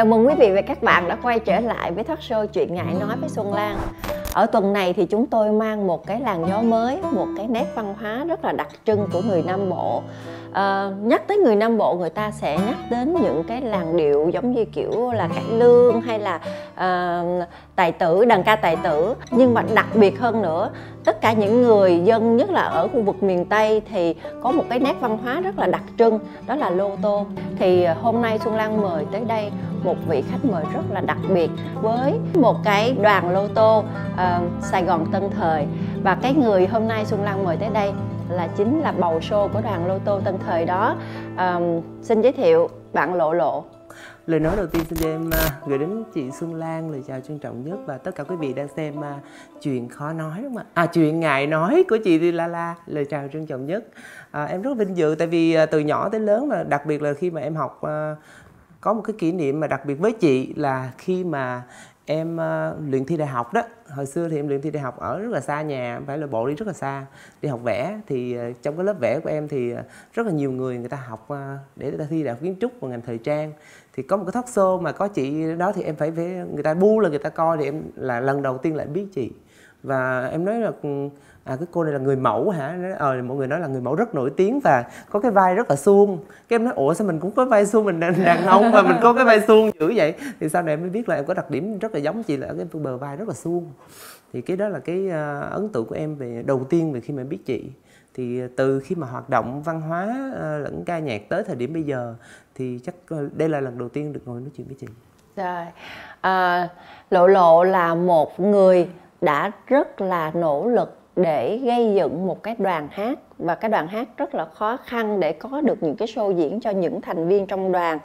Chào mừng quý vị và các bạn đã quay trở lại với Thoát show Chuyện Ngại Nói với Xuân Lan. Ở tuần này thì chúng tôi mang một cái làn gió mới, một cái nét văn hóa rất là đặc trưng của người Nam Bộ uh, Nhắc tới người Nam Bộ người ta sẽ nhắc đến những cái làn điệu giống như kiểu là cải lương hay là uh, tài tử, đàn ca tài tử. Nhưng mà đặc biệt hơn nữa tất cả những người dân nhất là ở khu vực miền Tây thì có một cái nét văn hóa rất là đặc trưng đó là lô tô. Thì hôm nay Xuân Lan mời tới đây một vị khách mời rất là đặc biệt với một cái đoàn lô tô uh, Sài Gòn Tân Thời và cái người hôm nay Xuân Lan mời tới đây là chính là bầu show của đoàn lô tô Tân Thời đó à, xin giới thiệu bạn Lộ Lộ lời nói đầu tiên xin em à, gửi đến chị Xuân Lan lời chào trân trọng nhất và tất cả quý vị đang xem uh, chuyện khó nói đúng không ạ? À chuyện ngại nói của chị Đi La La lời chào trân trọng nhất. À, em rất vinh dự tại vì uh, từ nhỏ tới lớn mà đặc biệt là khi mà em học uh, có một cái kỷ niệm mà đặc biệt với chị là khi mà em uh, luyện thi đại học đó. Hồi xưa thì em luyện thi đại học ở rất là xa nhà phải là bộ đi rất là xa. Đi học vẽ thì uh, trong cái lớp vẽ của em thì uh, rất là nhiều người người ta học uh, để người ta thi đại học kiến trúc và ngành thời trang. Thì có một cái thóc xô mà có chị đó thì em phải với người ta bu là người ta coi thì em là lần đầu tiên lại biết chị. Và em nói là ừ, à cái cô này là người mẫu hả? Ờ mọi người nói là người mẫu rất nổi tiếng và có cái vai rất là suông. Cái em nói ủa sao mình cũng có vai suông mình đàn, đàn ông mà mình có cái vai suông dữ vậy? Thì sau này em mới biết là em có đặc điểm rất là giống chị là cái bờ vai rất là suông. Thì cái đó là cái uh, ấn tượng của em về đầu tiên về khi mà biết chị. Thì từ khi mà hoạt động văn hóa uh, lẫn ca nhạc tới thời điểm bây giờ thì chắc uh, đây là lần đầu tiên được ngồi nói chuyện với chị. Rồi à, lộ lộ là một người đã rất là nỗ lực để gây dựng một cái đoàn hát. Và cái đoàn hát rất là khó khăn để có được những cái show diễn cho những thành viên trong đoàn.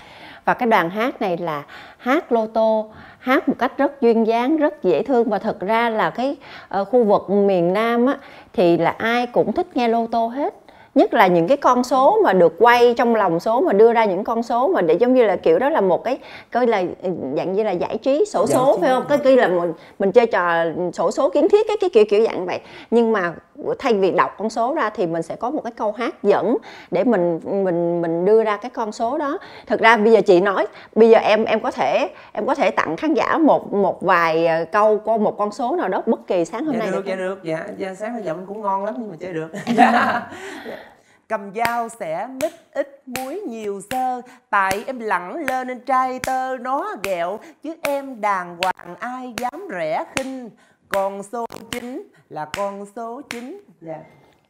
Và cái đoàn hát này là hát lô tô hát một cách rất duyên dáng rất dễ thương. Và thực ra là cái uh, khu vực miền Nam á, thì là ai cũng thích nghe lô tô hết nhất là những cái con số mà được quay trong lòng số mà đưa ra những con số mà để giống như là kiểu đó là một cái coi là ừ, dạng như là giải trí sổ số giải phải không? Cái kia là mình mình chơi trò sổ số kiến thiết cái cái kiểu kiểu dạng vậy. Nhưng mà thay vì đọc con số ra thì mình sẽ có một cái câu hát dẫn để mình mình mình đưa ra cái con số đó. Thực ra bây giờ chị nói bây giờ em em có thể em có thể tặng khán giả một một vài ờ, câu có một con số nào đó bất kỳ sáng hôm dạ nay được, được dạ được. Dạ, dạ sáng giờ mình cũng ngon lắm nhưng mà chơi được. Cầm dao sẽ mít ít muối nhiều sơ tại em lẳng lên nên trai tơ nó ghẹo chứ em đàng hoàng ai dám rẻ khinh con số 9 là con số 9 yeah. Dạ.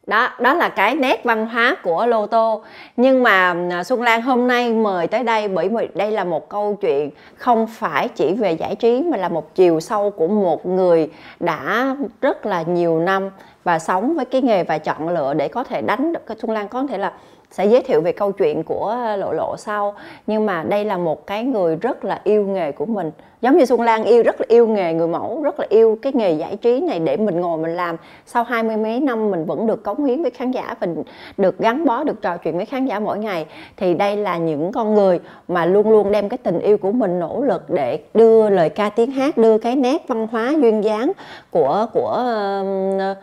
đó đó là cái nét văn hóa của lô tô. Nhưng mà à, xuân lan hôm nay mời tới đây bởi vì đây là một câu chuyện không phải chỉ về giải trí mà là một chiều sâu của một người đã rất là nhiều năm và sống với cái nghề và chọn lựa để có thể đánh được. Xuân lan có thể là sẽ giới thiệu về câu chuyện của lộ lộ sau. Nhưng mà đây là một cái người rất là yêu nghề của mình. Giống như Xuân Lan yêu rất là yêu nghề người mẫu rất là yêu cái nghề giải trí này để mình ngồi mình làm. Sau hai mươi mấy năm mình vẫn được cống hiến với khán giả và được gắn bó được trò chuyện với khán giả mỗi ngày thì đây là những con người mà luôn luôn đem cái tình yêu của mình nỗ lực để đưa lời ca tiếng hát đưa cái nét văn hóa duyên dáng của của uh,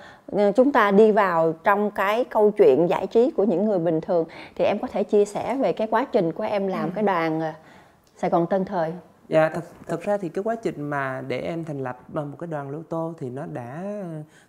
chúng ta đi vào trong cái câu chuyện giải trí của những người bình thường thì em có thể chia sẻ về cái quá trình của em làm ừ. cái đoàn ờ, Sài Gòn Tân Thời Dạ, thật, thật ra thì cái quá trình mà để em thành lập một cái đoàn lô tô thì nó đã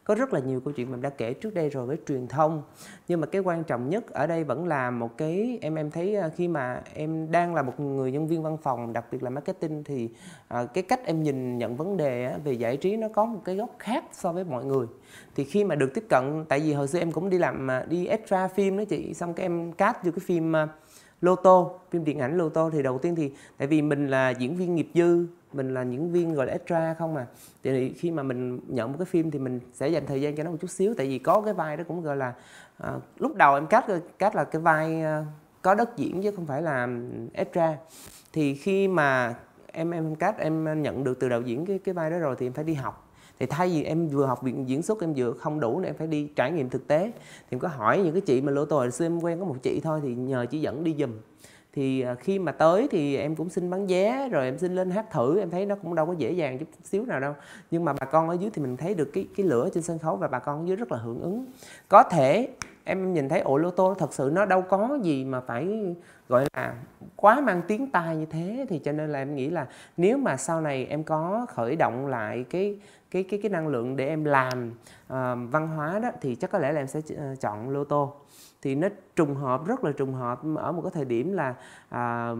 có rất là nhiều câu chuyện mà em đã kể trước đây rồi với truyền thông. Nhưng mà cái quan trọng nhất ở đây vẫn là một cái em em thấy à, khi mà em đang là một người nhân viên văn phòng, đặc biệt là marketing thì à, cái cách em nhìn nhận vấn đề về giải trí nó có một cái góc khác so với mọi người. Thì khi mà được tiếp cận tại vì hồi xưa em cũng đi làm à, đi extra phim đó chị, xong cái em cast vô cái phim lô tô phim điện ảnh lô tô thì đầu tiên thì tại vì mình là diễn viên nghiệp dư mình là diễn viên gọi là extra không mà. Thì khi mà mình nhận một cái phim thì mình sẽ dành thời gian cho nó một chút xíu tại vì có cái vai đó cũng gọi là à, lúc đầu em cắt cắt là cái vai à, có đất diễn chứ không phải là extra. Thì khi mà em em cắt em nhận được từ đạo diễn cái cái vai đó rồi thì em phải đi học thì thay vì em vừa học viện diễn xuất, em vừa không đủ nên em phải đi trải nghiệm thực tế. Thì em có hỏi những cái chị mà lỗ tồi xưa em quen có một chị thôi thì nhờ chị dẫn đi giùm. Thì à, khi mà tới thì em cũng xin bán vé, rồi em xin lên hát thử, em thấy nó cũng đâu có dễ dàng chút xíu nào đâu. Nhưng mà bà con ở dưới thì mình thấy được cái cái lửa trên sân khấu và bà con ở dưới rất là hưởng ứng. Có thể em nhìn thấy ổ lô tô thật sự nó đâu có gì mà phải, gọi là, quá mang tiếng tai như thế. Thì cho nên là em nghĩ là nếu mà sau này em có khởi động lại cái cái cái cái năng lượng để em làm uh, văn hóa đó thì chắc có lẽ là em sẽ ờ, chọn lô tô. Thì nó trùng hợp rất là trùng hợp ở một cái thời điểm là uh,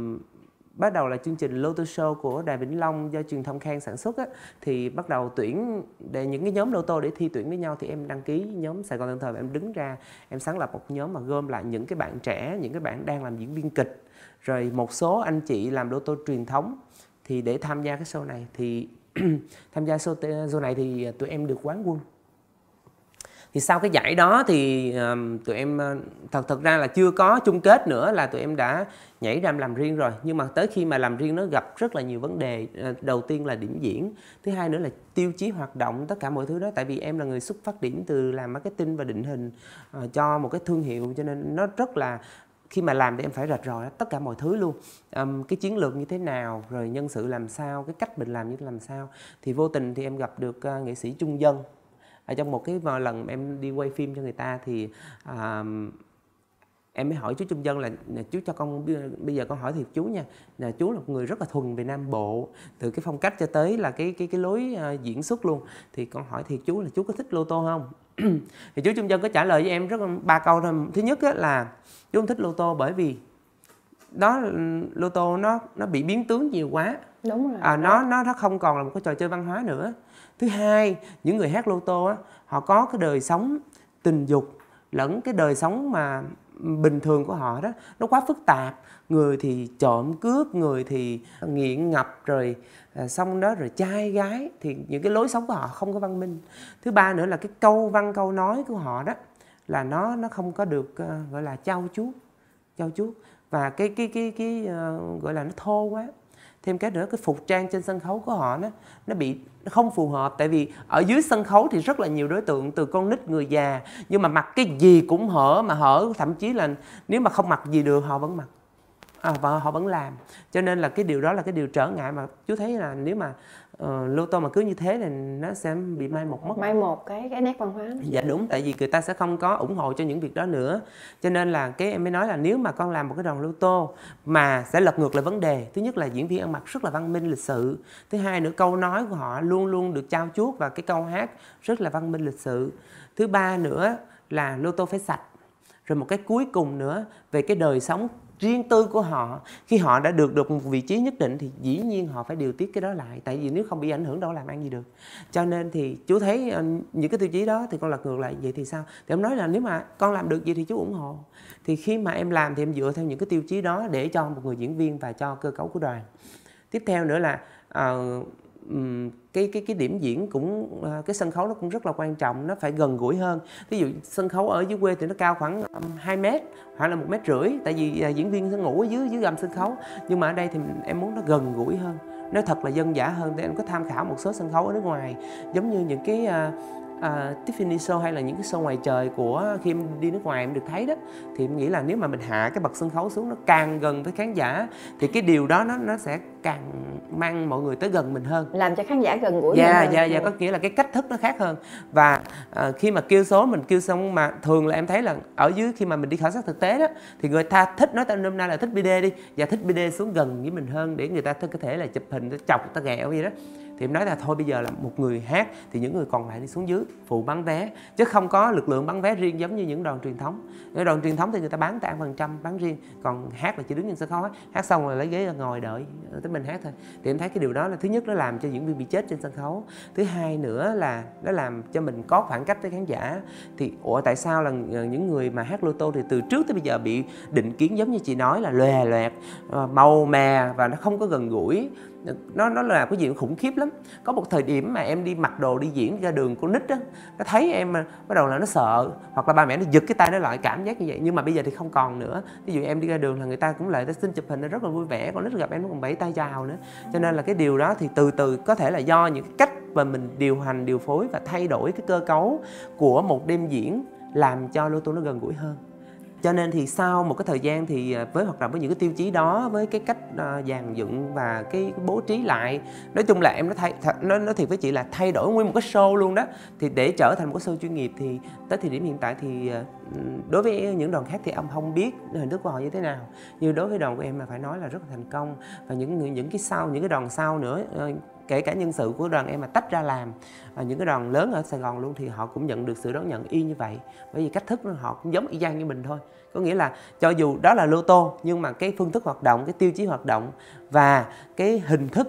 bắt đầu là chương trình Loto Show của Đài Vĩnh Long do truyền thông Khang sản xuất á, thì bắt đầu tuyển để những cái nhóm lô tô để thi tuyển với nhau thì em đăng ký nhóm Sài Gòn Tân Thời và em đứng ra em sáng lập một nhóm mà gom lại những cái bạn trẻ những cái bạn đang làm diễn viên kịch. Rồi một số anh chị làm lô tô truyền thống thì để tham gia cái show này thì tham gia show, show này thì à, tụi em được quán quân. Thì sau cái giải đó thì um, tụi em à, thật thật ra là chưa có chung kết nữa là tụi em đã nhảy ra làm riêng rồi. Nhưng mà tới khi mà làm riêng nó gặp rất là nhiều vấn đề. Đầu tiên là điểm diễn thứ hai nữa là tiêu chí hoạt động tất cả mọi thứ đó. Tại vì em là người xuất phát điểm từ làm marketing và định hình uh, cho một cái thương hiệu cho nên nó rất là khi mà làm thì em phải rạch ròi tất cả mọi thứ luôn. Um, cái chiến lược như thế nào rồi nhân sự làm sao cái cách mình làm như thế làm sao. Thì vô tình thì em gặp được uh, nghệ sĩ trung dân. Ở trong một cái ờ, lần em đi quay phim cho người ta thì uh, em mới hỏi chú trung dân là chú cho con bây giờ con hỏi thiệt chú nha. Là chú là một người rất là thuần về nam bộ. Từ cái phong cách cho tới là cái cái cái lối uh, diễn xuất luôn. Thì con hỏi thiệt chú là chú có thích lô tô không? Thì chú trung dân có trả lời với em rất ba câu thôi. Thứ nhất là chú không thích lô tô bởi vì đó lô tô nó nó bị biến tướng nhiều quá. Đúng rồi. À, nó nó nó không còn là một cái trò chơi văn hóa nữa. Thứ hai những người hát lô tô á họ có cái đời sống tình dục lẫn cái đời sống mà bình thường của họ đó nó quá phức tạp. Người thì trộm cướp người thì nghiện ngập rồi à, xong đó rồi trai gái thì những cái lối sống của họ không có văn minh. Thứ ba nữa là cái câu văn câu nói của họ đó là nó nó không có được uh, gọi là trau chuốt trau chuốt. Và cái cái cái cái uh, gọi là nó thô quá thêm cái nữa cái phục trang trên sân khấu của họ nó nó bị nó không phù hợp. Tại vì ở dưới sân khấu thì rất là nhiều đối tượng từ con nít người già. Nhưng mà mặc cái gì cũng hở mà hở thậm chí là nếu mà không mặc gì được họ vẫn mặc. À, và họ vẫn làm. Cho nên là cái điều đó là cái điều trở ngại mà chú thấy là nếu mà uh, lô tô mà cứ như thế thì nó sẽ bị mai một mất. Mai một cái cái nét văn hóa. Dạ đúng tại vì người ta sẽ không có ủng hộ cho những việc đó nữa. Cho nên là cái em mới nói là nếu mà con làm một cái đoàn lô tô mà sẽ lật ngược lại vấn đề thứ nhất là diễn viên ăn mặc rất là văn minh lịch sự thứ hai nữa câu nói của họ luôn luôn được trao chuốt và cái câu hát rất là văn minh lịch sự. Thứ ba nữa là lô tô phải sạch. Rồi một cái cuối cùng nữa về cái đời sống riêng tư của họ. Khi họ đã được được một vị trí nhất định thì dĩ nhiên họ phải điều tiết cái đó lại. Tại vì nếu không bị ảnh hưởng đâu làm ăn gì được? Cho nên thì chú thấy ờ, những cái tiêu chí đó thì con lật ngược lại vậy thì sao? Thì em nói là nếu mà con làm được gì thì chú ủng hộ. Thì khi mà em làm thì em dựa theo những cái tiêu chí đó để cho một người diễn viên và cho cơ cấu của đoàn. Tiếp theo nữa là uh, cái cái cái điểm diễn cũng ờ, cái sân khấu nó cũng rất là quan trọng, nó phải gần gũi hơn. Ví dụ sân khấu ở dưới quê thì nó cao khoảng 2 mét, hoặc là một mét rưỡi, tại vì ờ, diễn viên sẽ ngủ ở dưới dưới gầm sân khấu. Nhưng mà ở đây thì em muốn nó gần gũi hơn, nó thật là dân dã hơn, thì em có tham khảo một số sân khấu ở nước ngoài. Giống như những cái ờ, uh, Tiffany show hay là những cái show ngoài trời của khi em đi nước ngoài em được thấy đó thì em nghĩ là nếu mà mình hạ cái bậc sân khấu xuống nó càng gần với khán giả thì cái điều đó nó nó sẽ càng mang mọi người tới gần mình hơn. Làm cho khán giả gần gũi dạ dạ dạ có nghĩa là cái cách thức nó khác hơn. Và uh, khi mà kêu số mình kêu xong mà thường là em thấy là ở dưới khi mà mình đi khảo sát thực tế đó thì người ta thích nói tên hôm nay là thích BD đi và thích BD xuống gần với mình hơn để người ta có thể là chụp hình chọc ta ghẹo gì đó thì em nói là thôi bây giờ là một người hát thì những người còn lại đi xuống dưới, phụ bán vé. Chứ không có lực lượng bán vé riêng giống như những đoàn truyền thống. Những đoàn truyền thống thì người ta bán tại phần trăm bán riêng, còn hát là chỉ đứng trên sân khấu hát xong rồi lấy ghế ra ngồi đợi ờ, tới mình hát thôi. Thì em thấy cái điều đó là thứ nhất nó làm cho diễn viên bị chết trên sân khấu. Thứ hai nữa là nó làm cho mình có khoảng cách với khán giả. Thì ủa, tại sao là ờ, những người mà hát lô tô thì từ trước tới bây giờ bị định kiến giống như chị nói là lòe loẹt ờ, màu mè và nó không có gần gũi? Nó nó là cái gì khủng khiếp lắm. Có một thời điểm mà em đi mặc đồ đi diễn ra đường con nít á, nó thấy em à, bắt đầu là nó sợ, hoặc là ba mẹ nó giật cái tay nó lại cảm giác như vậy. Nhưng mà bây giờ thì không còn nữa. Ví dụ em đi ra đường là người ta cũng lại xin chụp hình, nó rất là vui vẻ. Còn nít gặp em nó còn bảy tay chào nữa. Cho nên là cái điều đó thì từ từ có thể là do những cách mà mình điều hành, điều phối và thay đổi cái cơ cấu của một đêm diễn làm cho lô tô nó gần gũi hơn cho nên thì sau một cái thời gian thì à, với hoạt động với những cái tiêu chí đó, với cái cách à, dàn dựng và cái bố trí lại, nói chung là em nó thay nó nói thiệt với chị là thay đổi nguyên một cái show luôn đó. Thì để trở thành một cái show chuyên nghiệp thì tới thời điểm hiện tại thì à, đối với những đoàn khác thì ông không biết hình thức của họ như thế nào. Như đối với đoàn của em là phải nói là rất là thành công. Và những những cái sau, những cái đoàn sau nữa ờ, kể cả nhân sự của đoàn em mà tách ra làm à, những cái đoàn lớn ở Sài Gòn luôn thì họ cũng nhận được sự đón nhận y như vậy bởi vì cách thức họ cũng giống y chang như mình thôi có nghĩa là cho dù đó là lô tô nhưng mà cái phương thức hoạt động cái tiêu chí hoạt động và cái hình thức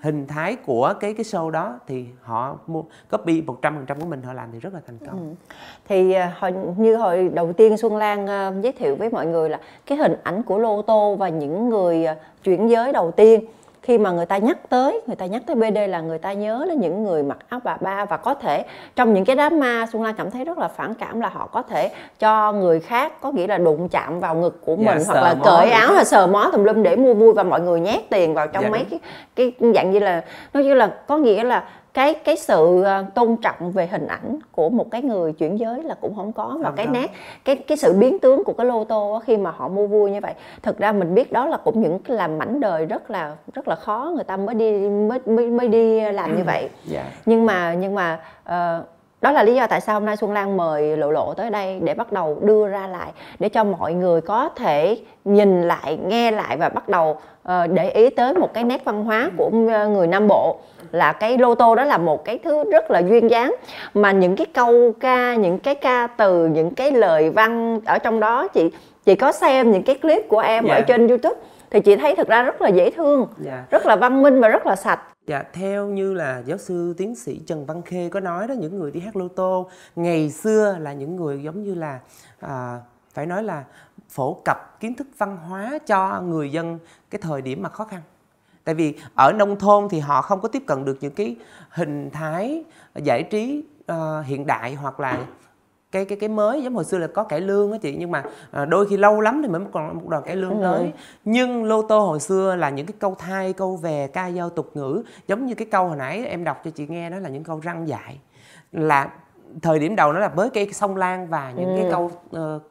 hình thái của cái cái show đó thì họ mua copy 100% của mình họ làm thì rất là thành công. Ừ. Thì à, hồi như hồi đầu tiên Xuân Lan uh, giới thiệu với mọi người là cái hình ảnh của Lô Tô và những người uh, chuyển giới đầu tiên khi mà người ta nhắc tới người ta nhắc tới BD là người ta nhớ đến những người mặc áo bà ba và có thể trong những cái đám ma Xuân Lan cảm thấy rất là phản cảm là họ có thể cho người khác có nghĩa là đụng chạm vào ngực của dạ, mình dạ, hoặc là cởi áo hay sờ mó tùm lum để mua vui và mọi người nhét tiền vào trong dạ, mấy cái cái dạng như là nói như là có nghĩa là cái cái sự ờ, tôn trọng về hình ảnh của một cái người chuyển giới là cũng không có và cái nét cái cái sự biến tướng của cái lô tô khi mà họ mua vui như vậy thực ra mình biết đó là cũng những cái làm mảnh đời rất là rất là khó người ta mới đi mới mới, mới đi làm như vậy yeah. Dạ. nhưng mà nhưng mà uh, đó là lý do tại sao hôm nay Xuân Lan mời Lộ Lộ tới đây để bắt đầu đưa ra lại để cho mọi người có thể nhìn lại, nghe lại và bắt đầu uh, để ý tới một cái nét văn hóa của người Nam Bộ là cái lô tô đó là một cái thứ rất là duyên dáng mà những cái câu ca, những cái ca từ, những cái lời văn ở trong đó chị chị có xem những cái clip của em yeah. ở dạ. trên YouTube thì chị thấy thực ra rất là dễ thương. Dạ. rất là văn minh và rất là sạch Dạ, theo như là giáo sư tiến sĩ Trần Văn Khê có nói đó, những người đi hát lô tô ngày xưa là những người giống như là à, phải nói là phổ cập kiến thức văn hóa cho người dân cái thời điểm mà khó khăn. Tại vì ở nông thôn thì họ không có tiếp cận được những cái hình thái giải trí uh, hiện đại hoặc là cái cái cái mới giống hồi xưa là có cải lương á chị nhưng mà à, đôi khi lâu lắm thì mới còn một đoàn cải lương tới. nhưng lô tô hồi xưa là những cái câu thai câu về ca dao tục ngữ giống như cái câu hồi nãy em đọc cho chị nghe đó là những câu răng dại là thời điểm đầu nó là với cây sông lan và những ừ. cái câu uh,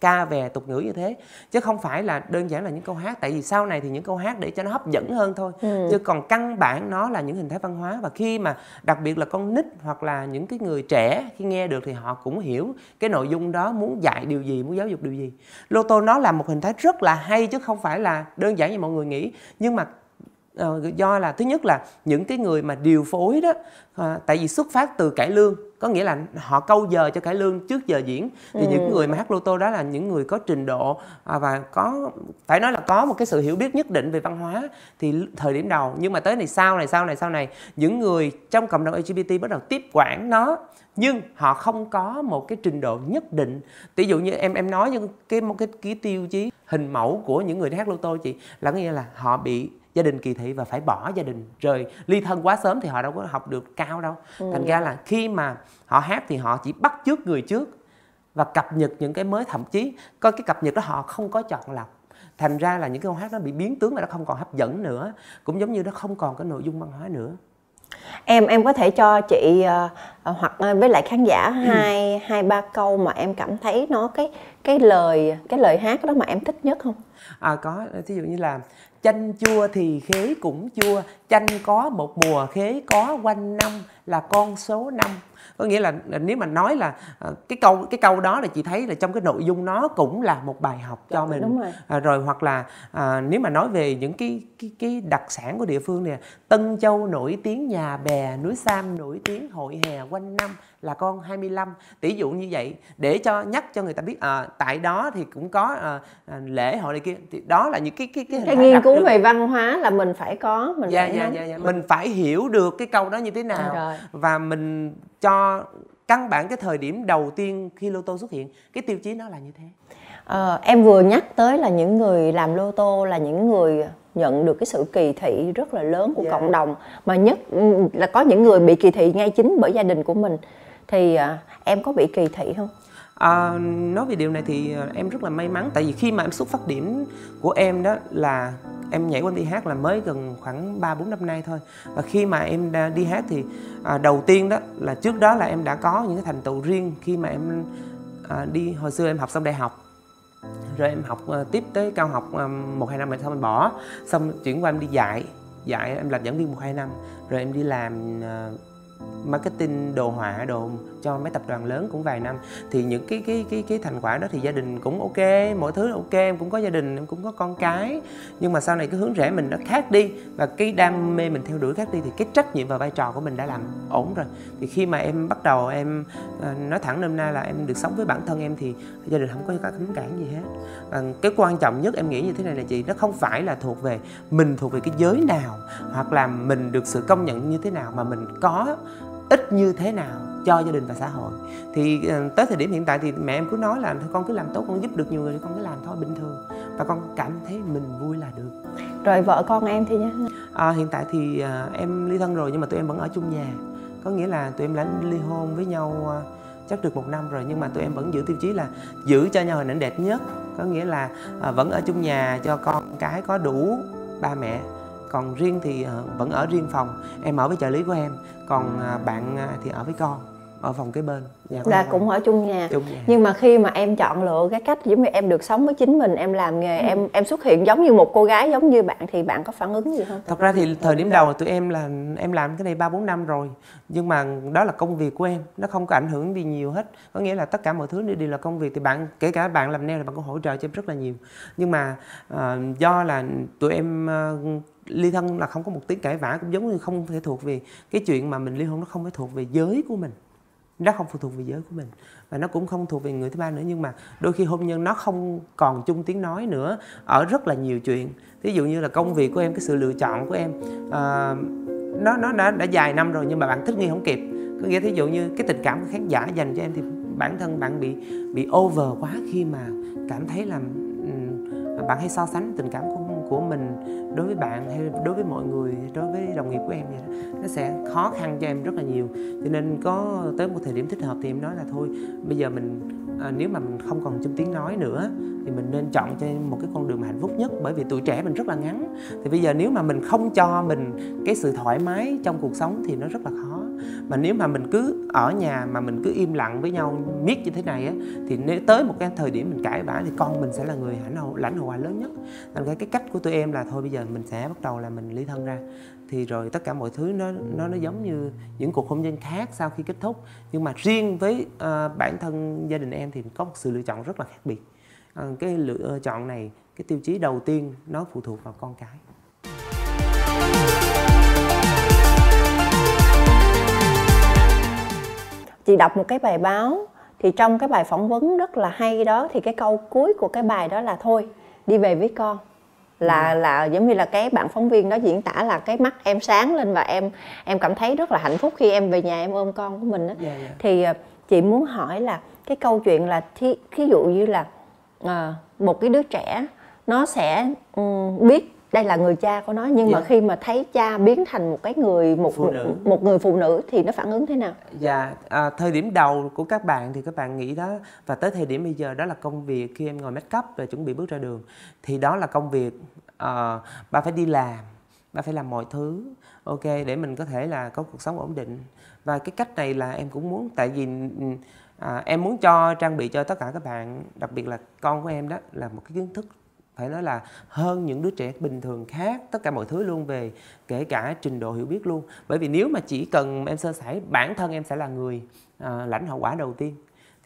ca về tục ngữ như thế. Chứ không phải là đơn giản là những câu hát tại vì sau này thì những câu hát để cho nó hấp dẫn hơn thôi. Ừ. chứ còn căn bản nó là những hình thái văn hóa. Và khi mà đặc biệt là con nít hoặc là những cái người trẻ khi nghe được thì họ cũng hiểu cái nội dung đó muốn dạy điều gì muốn giáo dục điều gì. Lô tô nó là một hình thái rất là hay chứ không phải là đơn giản như mọi người nghĩ. Nhưng mà uh, do là thứ nhất là những cái người mà điều phối đó uh, tại vì xuất phát từ cải lương có nghĩa là họ câu giờ cho cải lương trước giờ diễn. Thì ừ. những người mà hát lô tô đó là những người có trình độ uh, và có phải nói là có một cái sự hiểu biết nhất định về văn hóa thì thời điểm đầu. Nhưng mà tới này sau này sau này sau này những người trong cộng đồng LGBT bắt đầu tiếp quản nó. Nhưng họ không có một cái trình độ nhất định. Ví dụ như em em nói những cái một cái cái tiêu chí hình mẫu của những người hát lô tô chị là nghĩa là họ bị gia đình kỳ thị và phải bỏ gia đình. Rời ly thân quá sớm thì họ đâu có học được cao đâu. Ừ. thành ra là khi mà họ hát thì họ chỉ bắt trước người trước và cập nhật những cái mới thậm chí coi cái cập nhật đó họ không có chọn lọc. Thành ra là những cái câu hát nó bị biến tướng và nó không còn hấp dẫn nữa cũng giống như nó không còn cái nội dung văn hóa nữa. Em em có thể cho chị uh, hoặc với lại khán giả ừ. hai hai ba câu mà em cảm thấy nó cái cái lời cái lời hát đó mà em thích nhất không? À có. Ví dụ như là chanh chua thì khế cũng chua chanh có một mùa khế có quanh năm là con số năm có nghĩa là nếu mà nói là ờ, cái câu cái câu đó là chị thấy là trong cái nội dung nó cũng là một bài học cho mình Đúng rồi. À, rồi hoặc là à, nếu mà nói về những cái cái cái đặc sản của địa phương này Tân Châu nổi tiếng nhà bè núi Sam nổi tiếng hội hè quanh năm là con 25 tỷ dụ như vậy để cho nhắc cho người ta biết à, tại đó thì cũng có à, lễ hội này kia. Thì đó là những cái cái cái, cái nghiên cứu về văn hóa là mình phải có mình dạ, phải dạ, dạ, dạ. mình phải hiểu được cái câu đó như thế nào. À, và mình cho căn bản cái thời điểm đầu tiên khi lô tô xuất hiện cái tiêu chí nó là như thế. À, em vừa nhắc tới là những người làm lô tô là những người nhận được cái sự kỳ thị rất là lớn của yeah. Dạ. cộng đồng mà nhất ừ, là có những người bị kỳ thị ngay chính bởi gia đình của mình thì à, em có bị kỳ thị không? À, nói về điều này thì à, em rất là may mắn. Tại vì khi mà em xuất phát điểm của em đó là em nhảy qua đi hát là mới gần khoảng 3 4 năm nay thôi. Và khi mà em đi hát thì à, đầu tiên đó là trước đó là em đã có những cái thành tựu riêng khi mà em à, đi hồi xưa em học xong đại học. Rồi em học à, tiếp tới cao học à, một hai năm rồi xong em bỏ. Xong chuyển qua em đi dạy dạy em làm giảng viên một hai năm. Rồi em đi làm à, marketing, đồ họa, đồ cho mấy tập đoàn lớn cũng vài năm. Thì những cái cái cái cái thành quả đó thì gia đình cũng ok, mọi thứ ok em cũng có gia đình em cũng có con cái. Nhưng mà sau này cái hướng rẽ mình nó khác đi và cái đam mê mình theo đuổi khác đi thì cái trách nhiệm và vai trò của mình đã làm ổn rồi. Thì khi mà em bắt đầu em ờ, nói thẳng năm nay là em được sống với bản thân em thì gia đình không có các cấm cản gì hết. Và cái quan trọng nhất em nghĩ như thế này là chị, nó không phải là thuộc về mình, thuộc về cái giới nào hoặc là mình được sự công nhận như thế nào mà mình có ích như thế nào cho gia đình và xã hội. Thì ờ, tới thời điểm hiện tại thì mẹ em cứ nói là con cứ làm tốt con giúp được nhiều người thì con cứ làm thôi bình thường. Và con cảm thấy mình vui là được. Rồi vợ con em thì nhé à, hiện tại thì à, em ly thân rồi nhưng mà tụi em vẫn ở chung nhà. Có nghĩa là tụi em đã ly hôn với nhau à, chắc được một năm rồi nhưng mà tụi em vẫn giữ tiêu chí là giữ cho nhau hình ảnh đẹp nhất. Có nghĩa là à, vẫn ở chung nhà cho con cái có đủ ba mẹ còn riêng thì uh, vẫn ở riêng phòng. Em ở với trợ lý của em còn uh, bạn uh, thì ở với con ở phòng kế bên nhà là cũng ở chung nhà. chung nhà. Nhưng mà khi mà em chọn lựa cái cách giống như em được sống với chính mình em làm nghề ừ. em em xuất hiện giống như một cô gái giống như bạn thì bạn có phản ứng gì không? Thật ra thì thời điểm đầu tụi em là em làm cái này ba bốn năm rồi nhưng mà đó là công việc của em nó không có ảnh hưởng gì nhiều hết. Có nghĩa là tất cả mọi thứ đều là công việc. Thì bạn kể cả bạn làm nail thì bạn cũng hỗ trợ cho em rất là nhiều. Nhưng mà uh, do là tụi em uh, ly thân là không có một tiếng cãi vã cũng giống như không thể thuộc về cái chuyện mà mình ly hôn nó không phải thuộc về giới của mình. Nó không phụ thuộc về giới của mình và nó cũng không thuộc về người thứ ba nữa nhưng mà đôi khi hôn nhân nó không còn chung tiếng nói nữa ở rất là nhiều chuyện. Ví dụ như là công việc của em cái sự lựa chọn của em uh, nó nó đã đã dài năm rồi nhưng mà bạn thích nghi không kịp. Có nghĩa thí dụ như cái tình cảm của khán giả dành cho em thì bản thân bạn bị bị over quá khi mà cảm thấy là um, bạn hay so sánh tình cảm của của mình đối với bạn hay đối với mọi người đối với đồng nghiệp của em vậy đó nó sẽ khó khăn cho em rất là nhiều. Cho nên có tới một thời điểm thích hợp thì em nói là thôi bây giờ mình à, nếu mà mình không còn chung tiếng nói nữa thì mình nên chọn cho em một cái con đường mà hạnh phúc nhất. Bởi vì tuổi trẻ mình rất là ngắn. Thì bây giờ nếu mà mình không cho mình cái sự thoải mái trong cuộc sống thì nó rất là khó mà nếu mà mình cứ ở nhà mà mình cứ im lặng với nhau miết như thế này á thì nếu tới một cái thời điểm mình cãi vã thì con mình sẽ là người lãnh hậu lãnh hậu quả lớn nhất. Thành cái cái cách của tụi em là thôi bây giờ mình sẽ bắt đầu là mình ly thân ra. Thì rồi tất cả mọi thứ nó nó nó giống như những cuộc hôn nhân khác sau khi kết thúc. Nhưng mà riêng với uh, bản thân gia đình em thì có một sự lựa chọn rất là khác biệt. Uh, cái lựa chọn này cái tiêu chí đầu tiên nó phụ thuộc vào con cái. Chị đọc một cái bài báo thì trong cái bài phỏng vấn rất là hay đó thì cái câu cuối của cái bài đó là thôi đi về với con là ừ. là giống như là cái bạn phóng viên đó diễn tả là cái mắt em sáng lên và em em cảm thấy rất là hạnh phúc khi em về nhà em ôm con của mình đó. Yeah, yeah. thì ờ, chị muốn hỏi là cái câu chuyện là thí, thí dụ như là uh, một cái đứa trẻ nó sẽ um, biết đây là người cha của nó nhưng yeah. mà dạ. khi mà thấy cha biến thành một cái người một phụ nữ. một người phụ nữ thì nó phản ứng thế nào? Dạ, à, thời điểm đầu của các bạn thì các bạn nghĩ đó và tới thời điểm bây giờ đó là công việc khi em ngồi make up và chuẩn bị bước ra đường thì đó là công việc uh, ba phải đi làm, ba phải làm mọi thứ ok để mình có thể là có cuộc sống ổn định và cái cách này là em cũng muốn tại vì à, em muốn cho trang bị cho tất cả các bạn đặc biệt là con của em đó là một cái kiến thức phải nói là hơn những đứa trẻ bình thường khác tất cả mọi thứ luôn về kể cả trình độ hiểu biết luôn. Bởi vì nếu mà chỉ cần em sơ sẩy bản thân em sẽ là người à, lãnh hậu quả đầu tiên.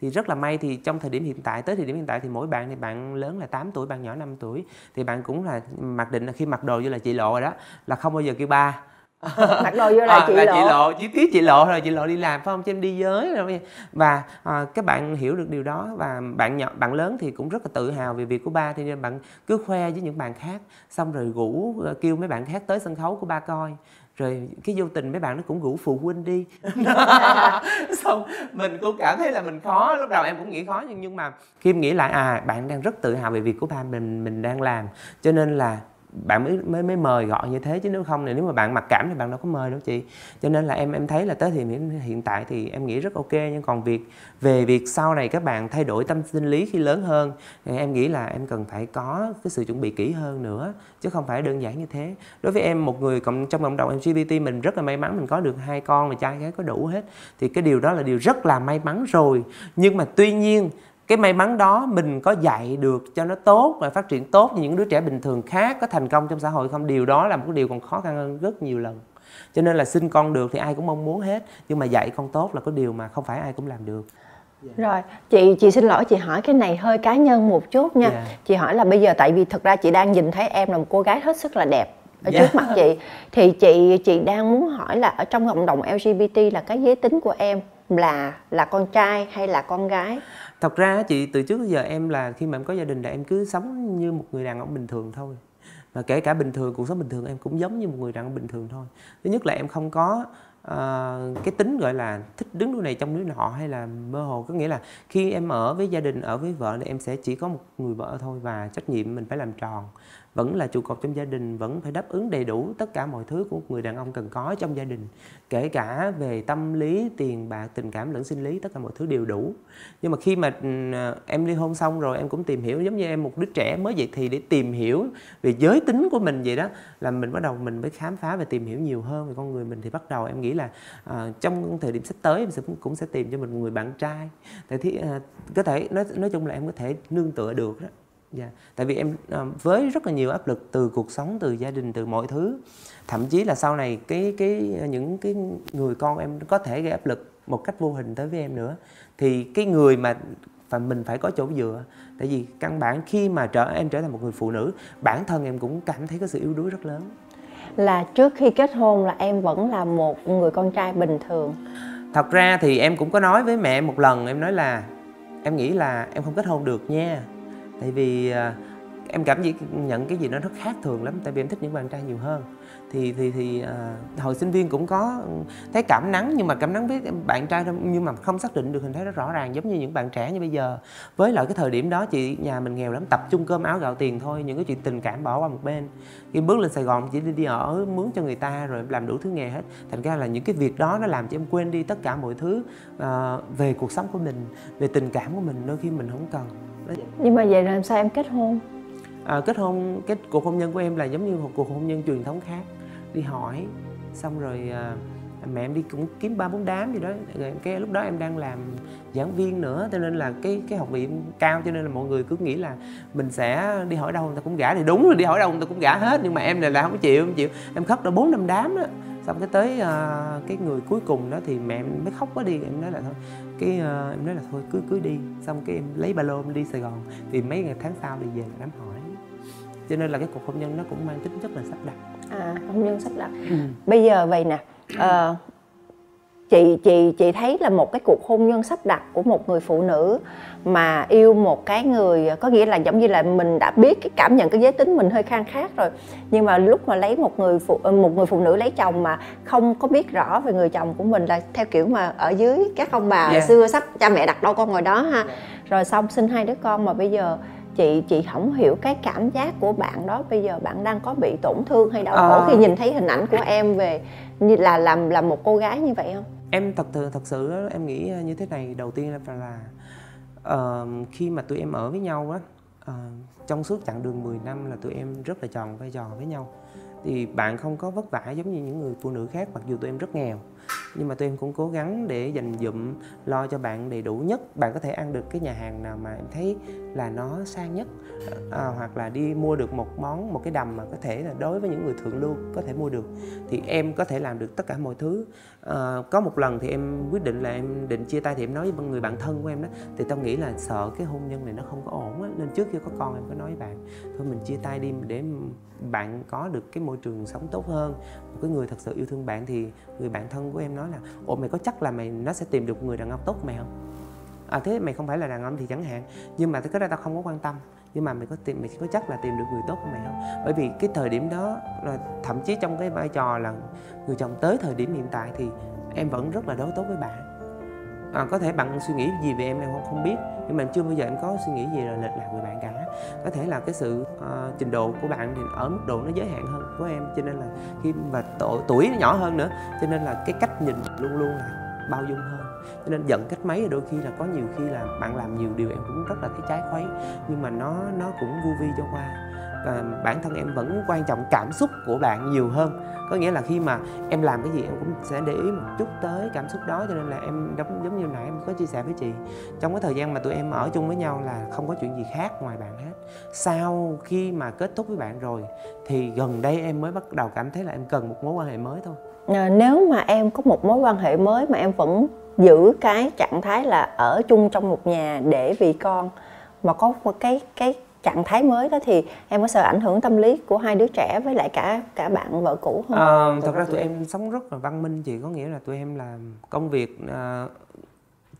Thì rất là may thì trong thời điểm hiện tại tới thời điểm hiện tại thì mỗi bạn thì bạn lớn là 8 tuổi bạn nhỏ 5 tuổi thì bạn cũng là mặc định là khi mặc đồ như là chị lộ rồi đó là không bao giờ kêu ba. mặc đồ vô là à, chị là lộ chị lộ. Chỉ biết chị lộ rồi chị lộ đi làm phải không? Cho em đi giới rồi và à, các bạn hiểu được điều đó và bạn nhỏ bạn lớn thì cũng rất là tự hào về việc của ba thì nên bạn cứ khoe với những bạn khác. Xong rồi rủ ờ, kêu mấy bạn khác tới sân khấu của ba coi. Rồi cái vô tình mấy bạn nó cũng rủ phụ huynh đi. Xong mình cũng cảm thấy là mình khó lúc đầu em cũng nghĩ khó nhưng nhưng mà khi em nghĩ lại à bạn đang rất tự hào về việc của ba mình mình đang làm. Cho nên là bạn mới mới mới mời gọi như thế, chứ nếu không thì nếu mà bạn mặc cảm thì bạn đâu có mời đâu chị. Cho nên là em em thấy là tới thì hiện tại thì em nghĩ rất ok, nhưng còn việc, về việc sau này các bạn thay đổi tâm sinh lý khi lớn hơn, thì em nghĩ là em cần phải có cái sự chuẩn bị kỹ hơn nữa, chứ không phải đơn giản như thế. Đối với em, một người cộng, trong cộng đồng LGBT mình rất là may mắn mình có được hai con, mà trai gái có đủ hết, thì cái điều đó là điều rất là may mắn rồi. Nhưng mà tuy nhiên cái may mắn đó mình có dạy được cho nó tốt và phát triển tốt như những đứa trẻ bình thường khác có thành công trong xã hội không? Điều đó là một cái điều còn khó khăn hơn rất nhiều lần. Cho nên là sinh con được thì ai cũng mong muốn hết nhưng mà dạy con tốt là có điều mà không phải ai cũng làm được. Rồi chị chị xin lỗi chị hỏi cái này hơi cá nhân một chút nha. Dạ. chị hỏi là bây giờ tại vì thực ra chị đang nhìn thấy em là một cô gái hết sức là đẹp ở Dạ. trước mặt chị. Thì chị chị đang muốn hỏi là ở trong cộng đồng LGBT là cái giới tính của em là là con trai hay là con gái thật ra chị từ trước tới giờ em là khi mà em có gia đình là em cứ sống như một người đàn ông bình thường thôi. Và kể cả bình thường cuộc sống bình thường em cũng giống như một người đàn ông bình thường thôi. Thứ nhất là em không có uh, cái tính gọi là thích đứng đứa này trong đứa nọ hay là mơ hồ. Có nghĩa là khi em ở với gia đình ở với vợ thì em sẽ chỉ có một người vợ thôi và trách nhiệm mình phải làm tròn vẫn là trụ cột trong gia đình vẫn phải đáp ứng đầy đủ tất cả mọi thứ của một người đàn ông cần có trong gia đình. Kể cả về tâm lý tiền bạc tình cảm lẫn sinh lý tất cả mọi thứ đều đủ. Nhưng mà khi mà ừ, à, em ly hôn xong rồi em cũng tìm hiểu giống như em một đứa trẻ mới vậy thì để tìm hiểu về giới tính của mình vậy đó là mình bắt đầu mình mới khám phá và tìm hiểu nhiều hơn về con người mình thì bắt đầu em nghĩ là uh, trong thời điểm sắp tới em sẽ cũng sẽ tìm cho mình một người bạn trai. Tại thì uh, à, có thể nói nói chung là em có thể nương tựa được đó. Dạ, tại vì em à, với rất là nhiều áp lực từ cuộc sống, từ gia đình, từ mọi thứ, thậm chí là sau này cái cái những cái người con em có thể gây áp lực một cách vô hình tới với em nữa, thì cái người mà và mình phải có chỗ dựa, tại vì căn bản khi mà trở em trở thành một người phụ nữ, bản thân em cũng cảm thấy có sự yếu đuối rất lớn. là trước khi kết hôn là em vẫn là một người con trai bình thường. Thật ra thì em cũng có nói với mẹ một lần em nói là em nghĩ là em không kết hôn được nha tại vì à, em cảm giác nhận cái gì nó rất khác thường lắm tại vì em thích những bạn trai nhiều hơn. Thì thì thì à, hồi sinh viên cũng có thấy cảm nắng nhưng mà cảm nắng với bạn trai nhưng mà không xác định được hình thái rất rõ ràng giống như những bạn trẻ như bây giờ. Với lại cái thời điểm đó chị nhà mình nghèo lắm tập trung cơm áo gạo tiền thôi những cái chuyện tình cảm bỏ qua một bên. Khi bước lên Sài Gòn chỉ đi, đi ở mướn cho người ta rồi làm đủ thứ nghề hết. Thành ra là những cái việc đó nó làm cho em quên đi tất cả mọi thứ à, về cuộc sống của mình về tình cảm của mình đôi khi mình không cần nhưng mà vậy làm sao em kết hôn? À, kết hôn cái cuộc hôn nhân của em là giống như một cuộc hôn nhân truyền thống khác. Đi hỏi xong rồi à, mẹ em đi cũng kiếm ba bốn đám gì đó. Rồi cái lúc đó em đang làm giảng viên nữa cho nên là cái cái học vị cao cho nên là mọi người cứ nghĩ là mình sẽ đi hỏi đâu người ta cũng gả. Thì đúng rồi đi hỏi đâu người ta cũng gả hết nhưng mà em này là không chịu không chịu. Em khóc đã bốn năm đám đó xong cái tới à, cái người cuối cùng đó thì mẹ em mới khóc quá đi em nói là thôi cái à, em nói là thôi cứ cứ đi. Xong cái em lấy ba lô em đi Sài Gòn. Thì mấy ngày tháng sau thì về là đám hỏi. Cho nên là cái cuộc hôn nhân nó cũng mang tính chất là sắp đặt. À hôn nhân sắp đặt. Bây giờ vậy nè ờ, chị chị chị thấy là một cái cuộc hôn nhân sắp đặt của một người phụ nữ mà yêu một cái người có nghĩa là giống như là mình đã biết cái cảm nhận cái giới tính mình hơi khang khác rồi nhưng mà lúc mà lấy một người phụ ờ, một người phụ nữ lấy chồng mà không có biết rõ về người chồng của mình là theo kiểu mà ở dưới các ông bà Yeah. xưa sắp cha mẹ đặt đâu con ngồi đó ha rồi xong sinh hai đứa con mà bây giờ chị chị không hiểu cái cảm giác của bạn đó bây giờ bạn đang có bị tổn thương hay đau khổ Ờ. khi nhìn thấy hình ảnh của em về như là làm làm một cô gái như vậy không em thật sự thật sự em nghĩ như thế này đầu tiên là là ờ, khi mà tụi em ở với nhau á uh, trong suốt chặng đường 10 năm là tụi em rất là tròn vai trò với nhau. Thì bạn không có vất vả giống như những người phụ nữ khác mặc dù tụi em rất nghèo nhưng mà tụi em cũng cố gắng để dành dụm lo cho bạn đầy đủ nhất. Bạn có thể ăn được cái nhà hàng nào mà em thấy là nó sang nhất à, hoặc là đi mua được một món một cái đầm mà có thể là đối với những người thượng lưu có thể mua được thì em có thể làm được tất cả mọi thứ. Ờ, có một lần thì em quyết định là em định chia tay thì em nói với người bạn thân của em đó, thì tao nghĩ là sợ cái hôn nhân này nó không có ổn á, nên trước khi có con em có nói với bạn, thôi mình chia tay đi để bạn có được cái môi trường sống tốt hơn. Một cái người thật sự yêu thương bạn thì người bạn thân của em nói là ồ mày có chắc là mày, nó sẽ tìm được người đàn ông tốt của mày không? À thế mày không phải là đàn ông thì chẳng hạn, nhưng mà cái đó tao không có quan tâm nhưng mà mày có tìm mày có chắc là tìm được người tốt của mày không? Bởi vì cái thời điểm đó là thậm chí trong cái vai trò là người chồng tới thời điểm hiện tại thì em vẫn rất là đối tốt với bạn. À, có thể bạn suy nghĩ gì về em em không không biết. Nhưng mà chưa bao giờ em có suy nghĩ gì là lệch lạc về bạn cả. Có thể là cái sự uh, trình độ của bạn thì ở mức độ nó giới hạn hơn của em cho nên là khi mà tuổi, tuổi nó nhỏ hơn nữa cho nên là cái cách nhìn luôn luôn là bao dung hơn cho nên giận cách mấy đôi khi là có nhiều khi là bạn làm nhiều điều em cũng rất là thấy trái khuấy. Nhưng mà nó nó cũng vui vi cho qua. Và bản thân em vẫn quan trọng cảm xúc của bạn nhiều hơn. Có nghĩa là khi mà em làm cái gì em cũng sẽ để ý một chút tới cảm xúc đó, cho nên là em giống giống như nãy em có chia sẻ với chị. Trong cái thời gian mà tụi em ở chung với nhau là không có chuyện gì khác ngoài bạn hết. Sau khi mà kết thúc với bạn rồi thì gần đây em mới bắt đầu cảm thấy là em cần một mối quan hệ mới thôi. À, nếu mà em có một mối quan hệ mới mà em vẫn giữ cái trạng thái là ở chung trong một nhà để vì con. Mà có một cái cái trạng thái mới đó thì em có sợ ảnh hưởng tâm lý của hai đứa trẻ với lại cả cả bạn vợ cũ không? À, thật ra tụi em sống rất là văn minh chị có nghĩa là tụi em làm công việc uh,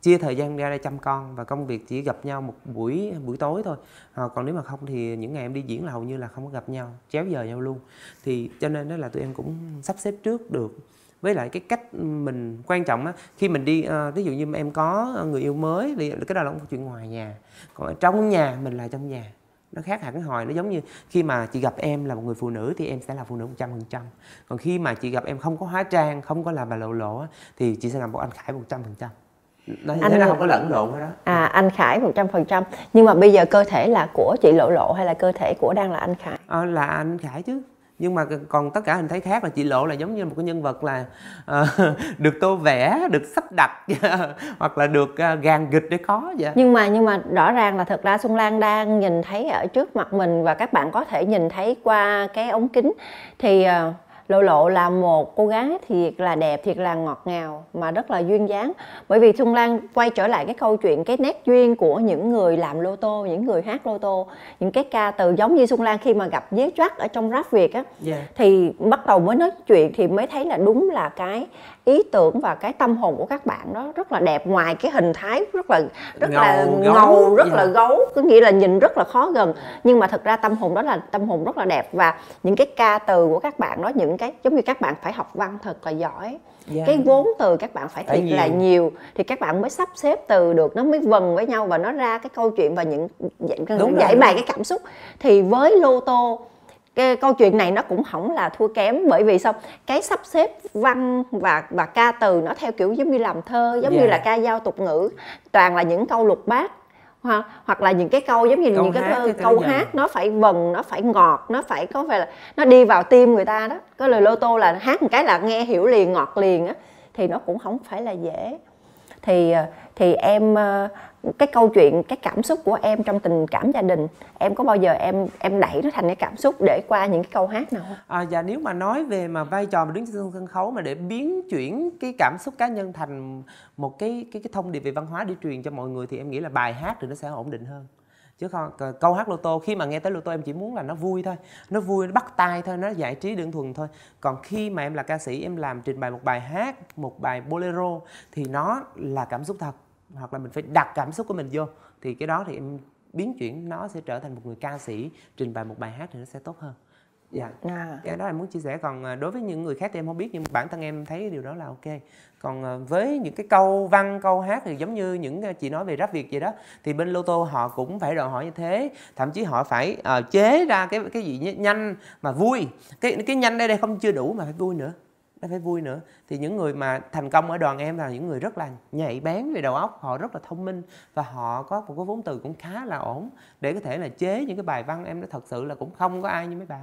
chia thời gian ra để chăm con và công việc chỉ gặp nhau một buổi buổi tối thôi. À, còn nếu mà không thì những ngày em đi diễn là hầu như là không có gặp nhau chéo giờ nhau luôn. Thì cho nên đó là tụi em cũng sắp xếp trước được với lại cái cách mình quan trọng á khi mình đi uh, ví dụ như em có người yêu mới thì cái đó là một chuyện ngoài nhà. Còn ở trong nhà mình là trong nhà. Nó khác hẳn hồi nó giống như khi mà chị gặp em là một người phụ nữ thì em sẽ là phụ nữ một trăm phần trăm. Còn khi mà chị gặp em không có hóa trang không có làm bà lộ lộ thì chị sẽ làm một anh khải một trăm phần trăm. Nó anh thế nó không có lẫn lộn đó à anh khải một trăm phần trăm. Nhưng mà bây giờ cơ thể là của chị lộ lộ hay là cơ thể của đang là anh khải? À, là anh khải chứ nhưng mà còn tất cả hình thấy khác là chị lộ là giống như một cái nhân vật là uh, được tô vẽ được sắp đặt hoặc là được uh, gàn gịch để có vậy. Nhưng mà nhưng mà rõ ràng là thật ra xuân lan đang nhìn thấy ở trước mặt mình và các bạn có thể nhìn thấy qua cái ống kính. Thì uh, lộ lộ là một cô gái thiệt là đẹp thiệt là ngọt ngào mà rất là duyên dáng bởi vì xuân lan quay trở lại cái câu chuyện cái nét duyên của những người làm lô tô những người hát lô tô những cái ca từ giống như xuân lan khi mà gặp với Jack ở trong rap việt á yeah. Dạ. thì bắt đầu mới nói chuyện thì mới thấy là đúng là cái ý tưởng và cái tâm hồn của các bạn đó rất là đẹp ngoài cái hình thái rất là rất ngầu, là ngầu, ngầu rất yeah. là gấu có nghĩa là nhìn rất là khó gần. Nhưng mà thật ra tâm hồn đó là tâm hồn rất là đẹp và những cái ca từ của các bạn đó những cái giống như các bạn phải học văn thật là giỏi. Yeah. Cái vốn từ các bạn phải thiệt là nhiều. thì các bạn mới sắp xếp từ được nó mới vần với nhau và nó ra cái câu chuyện và những giải, giải bài cái cảm xúc. Thì với lô tô cái câu chuyện này nó cũng không là thua kém bởi vì sao? Cái sắp xếp văn và và ca từ nó theo kiểu giống như làm thơ giống yeah. như là ca dao tục ngữ. Toàn là những câu lục bát hoặc, hoặc là những cái câu giống như câu những cái thơ cái câu hát nó phải vần nó phải ngọt nó phải có phải là nó đi vào tim người ta đó. Có lời lô tô là hát một cái là nghe hiểu liền ngọt liền á thì nó cũng không phải là dễ thì ờ, thì em ờ, cái câu chuyện cái cảm xúc của em trong tình cảm gia đình em có bao giờ em em đẩy nó thành cái cảm xúc để qua những cái câu hát nào không? À, dạ nếu mà nói về mà vai trò mà đứng trên sân khấu mà để biến chuyển cái cảm xúc cá nhân thành một cái cái cái thông điệp về văn hóa để truyền cho mọi người thì em nghĩ là bài hát thì nó sẽ ổn định hơn chứ không câu hát lô tô khi mà nghe tới lô tô em chỉ muốn là nó vui thôi. Nó vui, nó bắt tai thôi, nó giải trí đơn thuần thôi. Còn khi mà em là ca sĩ, em làm trình bày một bài hát, một bài bolero, thì nó là cảm xúc thật. Hoặc là mình phải đặt cảm xúc của mình vô. Thì cái đó thì em biến chuyển, nó sẽ trở thành một người ca sĩ trình bày một bài hát thì nó sẽ tốt hơn dạ. À. cái đó em muốn chia sẻ. Còn à, đối với những người khác thì em không biết nhưng bản thân em thấy điều đó là ok. Còn à, với những cái câu văn câu hát thì giống như những à, chị nói về rap việt vậy đó thì bên lô tô họ cũng phải đòi hỏi như thế. Thậm chí họ phải uh, chế ra cái cái gì nhanh mà vui. Cái cái nhanh đây đây không chưa đủ mà phải vui nữa nó phải vui nữa. Thì những người mà thành công ở đoàn em là những người rất là nhạy bén về đầu óc họ rất là thông minh và họ có một cái vốn từ cũng khá là ổn để có thể là chế những cái bài văn em nó thật sự là cũng không có ai như mấy bà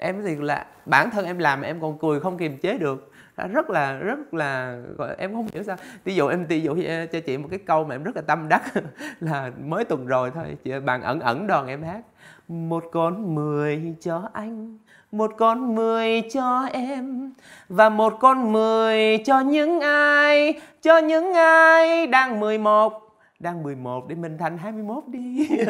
em thì là bản thân em làm em còn cười không kiềm chế được. Rất là rất là em không hiểu sao. Ví dụ em, ví dụ ờ, cho chị một cái câu mà em rất là tâm đắc là mới tuần rồi thôi, chị bạn ẩn ẩn đoàn em hát. Một con mười cho anh, một con mười cho em, và một con mười cho những ai, cho những ai đang mười một đang 11 để mình thành 21 đi.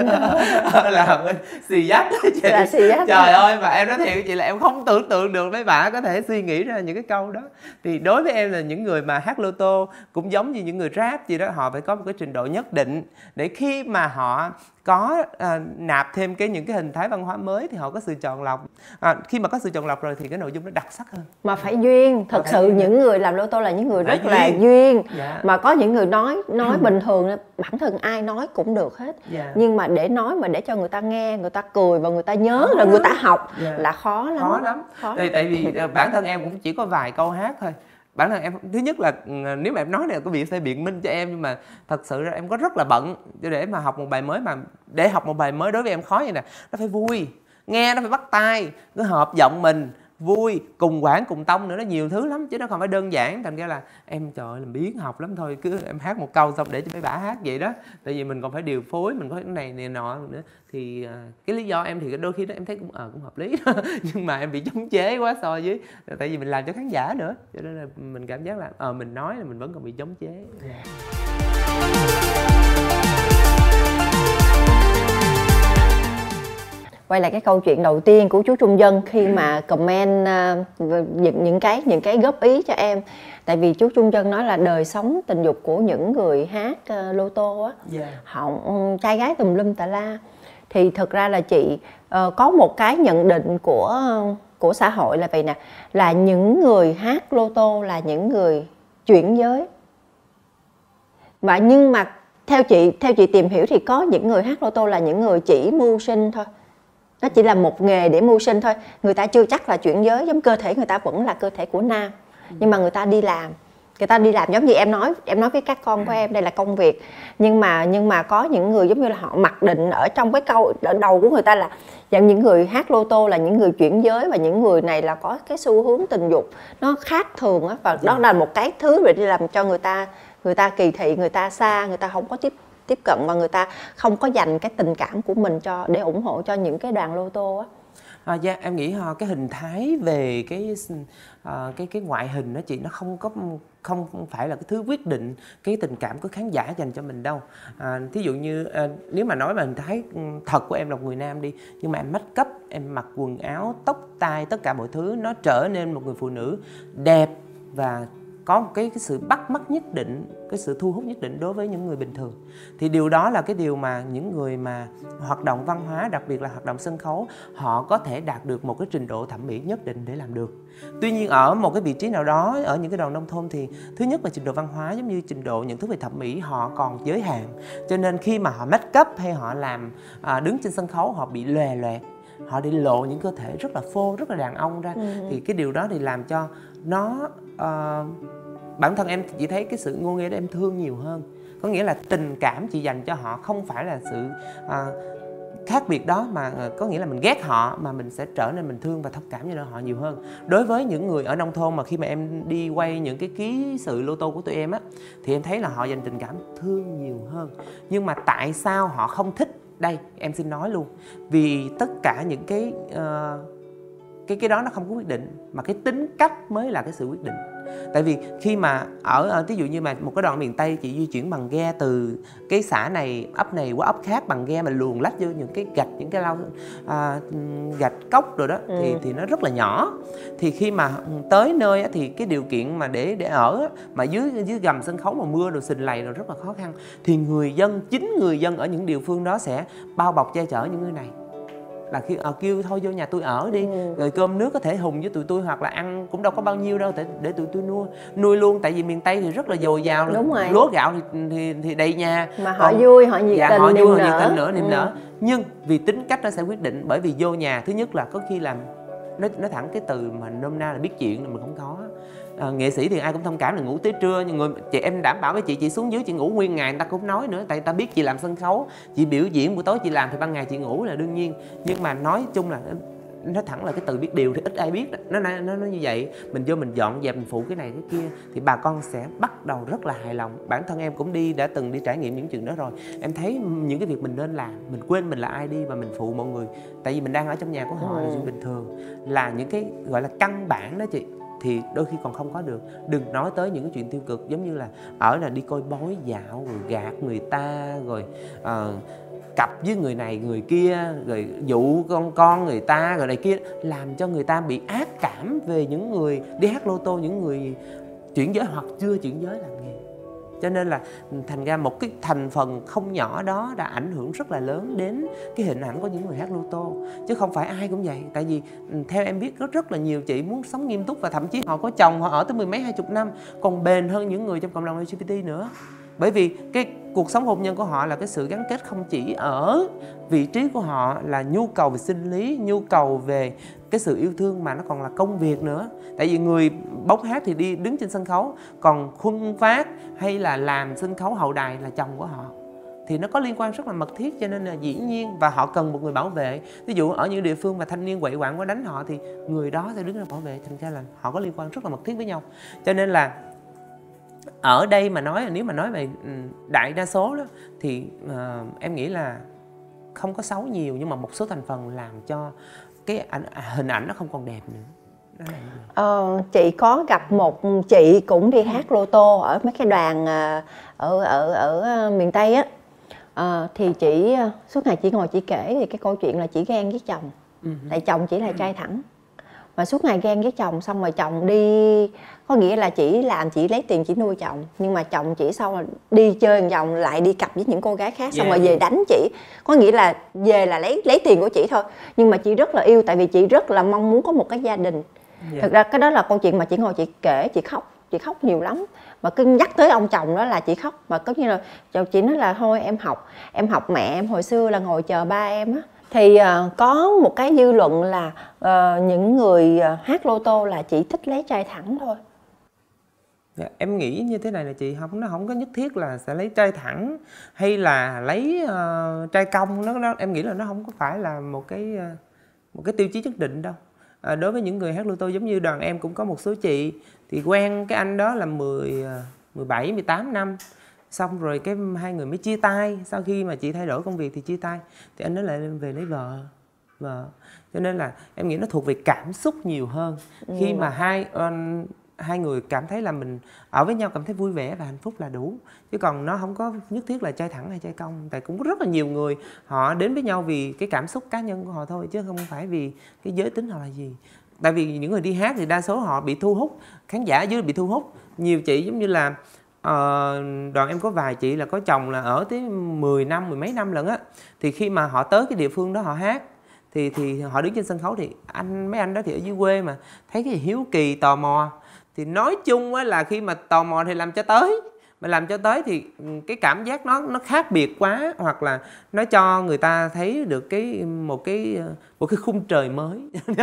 Là mình xì dắt. Chị là xì dắt trời ơi mà em nói thiệt với chị là em không tưởng tượng được mấy bạn có thể suy nghĩ ra những cái câu đó. Thì đối với em là những người mà hát lô tô cũng giống như những người rap gì đó họ phải có một cái trình độ nhất định để khi mà họ có à, nạp thêm cái những cái hình thái văn hóa mới thì họ có sự chọn lọc à, khi mà có sự chọn lọc rồi thì cái nội dung nó đặc sắc hơn mà phải duyên thật sự duyên. những người làm lô tô là những người rất duyên. là duyên dạ. mà có những người nói nói bình thường bản thân ai nói cũng được hết dạ. nhưng mà để nói mà để cho người ta nghe người ta cười và người ta nhớ khó rồi người ta học dạ. là khó lắm khó lắm khó. Tại, tại vì à, bản thân em cũng chỉ có vài câu hát thôi bản thân em, thứ nhất là ừ, nếu mà em nói này có việc sẽ biện minh cho em, nhưng mà thật sự ra em có rất là bận. Để mà học một bài mới mà, để học một bài mới đối với em khó như nè, nó phải vui, nghe nó phải bắt tay cứ hợp giọng mình vui cùng quản cùng tông nữa nó nhiều thứ lắm chứ nó không phải đơn giản. Thành ra là em trời ơi làm biến học lắm thôi cứ em hát một câu xong để cho mấy bả hát vậy đó. Tại vì mình còn phải điều phối mình có cái này này nọ nữa. Thì à, cái lý do em thì đôi khi đó em thấy cũng ờ à, cũng hợp lý. Đó. nhưng mà em bị chống chế quá so với tại vì mình làm cho khán giả nữa. Cho nên là mình cảm giác là ờ à, mình nói là mình vẫn còn bị chống chế. Yeah. Quay lại cái câu chuyện đầu tiên của chú Trung Dân khi mà comment những những cái những cái góp ý cho em. Tại vì chú Trung Dân nói là đời sống tình dục của những người hát uh, lô tô á. Yeah. Dạ. họ um, trai gái tùm lum tà la. Thì thực ra là chị uh, có một cái nhận định của của xã hội là vậy nè là những người hát lô tô là những người chuyển giới. Và nhưng mà theo chị theo chị tìm hiểu thì có những người hát lô tô là những người chỉ mưu sinh thôi nó chỉ là một nghề để mưu sinh thôi. Người ta chưa chắc là chuyển giới, giống cơ thể người ta vẫn là cơ thể của nam. Nhưng mà người ta đi làm. Người ta đi làm giống như em nói em nói với các con của em, đây là công việc. Nhưng mà nhưng mà có những người giống như là họ mặc định ở trong cái câu, ở đầu của người ta là dạng những người hát lô tô là những người chuyển giới và những người này là có cái xu hướng tình dục. Nó khác thường á, và đó là một cái thứ để đi làm cho người ta người ta kỳ thị, người ta xa, người ta không có tiếp tiếp cận và người ta không có dành cái tình cảm của mình cho để ủng hộ cho những cái đoàn lô tô á. À, dạ em nghĩ ha cái hình thái về cái ờ, cái cái ngoại hình đó chị nó không có không phải là cái thứ quyết định cái tình cảm của khán giả dành cho mình đâu. À, thí dụ như à, nếu mà nói về hình thái ừ, thật của em là một người nam đi nhưng mà em make cấp em mặc quần áo tóc tai tất cả mọi thứ nó trở nên một người phụ nữ đẹp và có một cái cái sự bắt mắt nhất định cái sự thu hút nhất định đối với những người bình thường. Thì điều đó là cái điều mà những người mà hoạt động văn hóa đặc biệt là hoạt động sân khấu họ có thể đạt được một cái trình độ thẩm mỹ nhất định để làm được. Tuy nhiên ở một cái vị trí nào đó ở những cái đoàn nông thôn thì thứ nhất là trình độ văn hóa giống như trình độ nhận thức về thẩm mỹ họ còn giới hạn. Cho nên khi mà họ make up hay họ làm à, đứng trên sân khấu họ bị lòe loẹt họ đi lộ những cơ thể rất là phô rất là đàn ông ra. Ừ. thì cái điều đó thì làm cho nó uh, bản thân em chỉ thấy cái sự ngôn nghĩa đó em thương nhiều hơn. Có nghĩa là tình cảm chị dành cho họ không phải là sự à, khác biệt đó mà à, có nghĩa là mình ghét họ mà mình sẽ trở nên mình thương và thông cảm cho họ nhiều hơn. Đối với những người ở nông thôn mà khi mà em đi quay những cái ký sự lô tô của tụi em á thì em thấy là họ dành tình cảm thương nhiều hơn. Nhưng mà tại sao họ không thích đây em xin nói luôn. Vì tất cả những cái uh, cái cái đó nó không có quyết định mà cái tính cách mới là cái sự quyết định tại vì khi mà ở, ở ví dụ như mà một cái đoạn miền tây chị di chuyển bằng ghe từ cái xã này ấp này qua ấp khác bằng ghe mà luồn lách vô những cái gạch những cái lau à, gạch cốc rồi đó ừ. thì thì nó rất là nhỏ. Thì khi mà tới nơi thì cái điều kiện mà để để ở mà dưới dưới gầm sân khấu mà mưa rồi xình lầy rồi rất là khó khăn. Thì người dân chính người dân ở những địa phương đó sẽ bao bọc che chở những người này là khi à, kêu thôi vô nhà tôi ở đi. Ừ. rồi cơm nước có thể hùng với tụi tôi hoặc là ăn cũng đâu có bao nhiêu đâu để để tụi tôi nuôi nuôi luôn. Tại vì miền tây thì rất là dồi dào Đúng rồi. lúa gạo thì thì, thì đầy nhà. Mà họ Còn, vui họ nhiệt dạ, tình họ vui họ nhiệt tình nữa niềm ừ. nở. Nhưng vì tính cách nó sẽ quyết định bởi vì vô nhà thứ nhất là có khi làm nó nó thẳng cái từ mà nôm na là biết chuyện là mình không có à, nghệ sĩ thì ai cũng thông cảm là ngủ tới trưa nhưng người chị em đảm bảo với chị chị xuống dưới chị ngủ nguyên ngày người ta cũng nói nữa tại ta biết chị làm sân khấu chị biểu diễn buổi tối chị làm thì ban ngày chị ngủ là đương nhiên. Nhưng mà nói chung là nó thẳng là cái từ biết điều thì ít ai biết nó nó nó như vậy mình vô mình dọn dẹp mình phụ cái này cái kia thì bà con sẽ bắt đầu rất là hài lòng. Bản thân em cũng đi đã từng đi trải nghiệm những chuyện đó rồi. Em thấy những cái việc mình nên làm mình quên mình là ai đi và mình phụ mọi người. Tại vì mình đang ở trong nhà của họ ừ. là chuyện bình thường. Là những cái gọi là căn bản đó chị thì đôi khi còn không có được. Đừng nói tới những cái chuyện tiêu cực giống như là ở là đi coi bói dạo rồi gạt người ta rồi uh, cặp với người này người kia rồi dụ con con người ta rồi này kia làm cho người ta bị ác cảm về những người đi hát lô tô những người chuyển giới hoặc chưa chuyển giới làm nghề cho nên là thành ra một cái thành phần không nhỏ đó đã ảnh hưởng rất là lớn đến cái hình ảnh của những người hát lô tô. Chứ không phải ai cũng vậy. Tại vì ừ, theo em biết, có rất là nhiều chị muốn sống nghiêm túc và thậm chí họ có chồng họ ở tới mười mấy, hai chục năm, còn bền hơn những người trong cộng đồng LGBT nữa. Bởi vì cái cuộc sống hôn nhân của họ là cái sự gắn kết không chỉ ở vị trí của họ là nhu cầu về sinh lý, nhu cầu về cái sự yêu thương mà nó còn là công việc nữa. Tại vì người bốc hát thì đi đứng trên sân khấu còn khuân phát hay là làm sân khấu hậu đài là chồng của họ. Thì nó có liên quan rất là mật thiết cho nên là dĩ nhiên và họ cần một người bảo vệ. Ví dụ ở những địa phương mà thanh niên quậy quạng quá đánh họ thì người đó sẽ đứng ra bảo vệ. Thành ra là họ có liên quan rất là mật thiết với nhau. Cho nên là ở đây mà nói nếu mà nói về ừ, đại đa số đó thì uh, em nghĩ là không có xấu nhiều nhưng mà một số thành phần làm cho cái ảnh hình ảnh nó không còn đẹp nữa. Ờ, chị có gặp một chị cũng đi hát lô tô ở mấy cái đoàn ờ, ở ở ở miền Tây á. À, thì chị suốt ngày chị ngồi chị kể thì cái câu chuyện là chị ghen với chồng. Uh tại chồng chỉ là trai thẳng mà suốt ngày ghen với chồng xong rồi chồng đi có nghĩa là chỉ làm chỉ lấy tiền chỉ nuôi chồng. Nhưng mà chồng chỉ sau là đi chơi vòng lại đi cặp với những cô gái khác xong yeah. rồi về đánh chị. Có nghĩa là về là lấy lấy tiền của chị thôi. Nhưng mà chị rất là yêu tại vì chị rất là mong muốn có một cái gia đình. Yeah. thực ra cái đó là câu chuyện mà chị ngồi chị kể chị khóc chị khóc nhiều lắm. Mà cứ nhắc tới ông chồng đó là chị khóc. Mà có như là chồng chị nói là thôi em học em học mẹ em hồi xưa là ngồi chờ ba em á thì uh, có một cái dư luận là uh, những người uh, hát lô tô là chỉ thích lấy trai thẳng thôi. Dạ, em nghĩ như thế này là chị không nó không có nhất thiết là sẽ lấy trai thẳng hay là lấy uh, trai cong nó, nó em nghĩ là nó không có phải là một cái uh, một cái tiêu chí nhất định đâu. À, đối với những người hát lô tô giống như đoàn em cũng có một số chị thì quen cái anh đó là 10 17 18 năm xong rồi cái hai người mới chia tay. Sau khi mà chị thay đổi công việc thì chia tay. Thì anh nói lại về lấy vợ. Vợ. Cho nên là em nghĩ nó thuộc về cảm xúc nhiều hơn. Ừ. khi mà hai uh, hai người cảm thấy là mình ở với nhau cảm thấy vui vẻ và hạnh phúc là đủ. Chứ còn nó không có nhất thiết là trai thẳng hay trai cong tại cũng có rất là nhiều người họ đến với nhau vì cái cảm xúc cá nhân của họ thôi chứ không phải vì cái giới tính họ là gì. Tại vì những người đi hát thì đa số họ bị thu hút khán giả dưới bị thu hút. Nhiều chị giống như là Ờ, đoàn em có vài chị là có chồng là ở tới 10 năm mười mấy năm lần á. Thì khi mà họ tới cái địa phương đó họ hát thì thì họ đứng trên sân khấu thì anh mấy anh đó thì ở dưới quê mà thấy cái hiếu kỳ tò mò. Thì nói chung á là khi mà tò mò thì làm cho tới mà làm cho tới thì ừ, cái cảm giác nó nó khác biệt quá hoặc là nó cho người ta thấy được cái một cái ờ, một cái khung trời mới.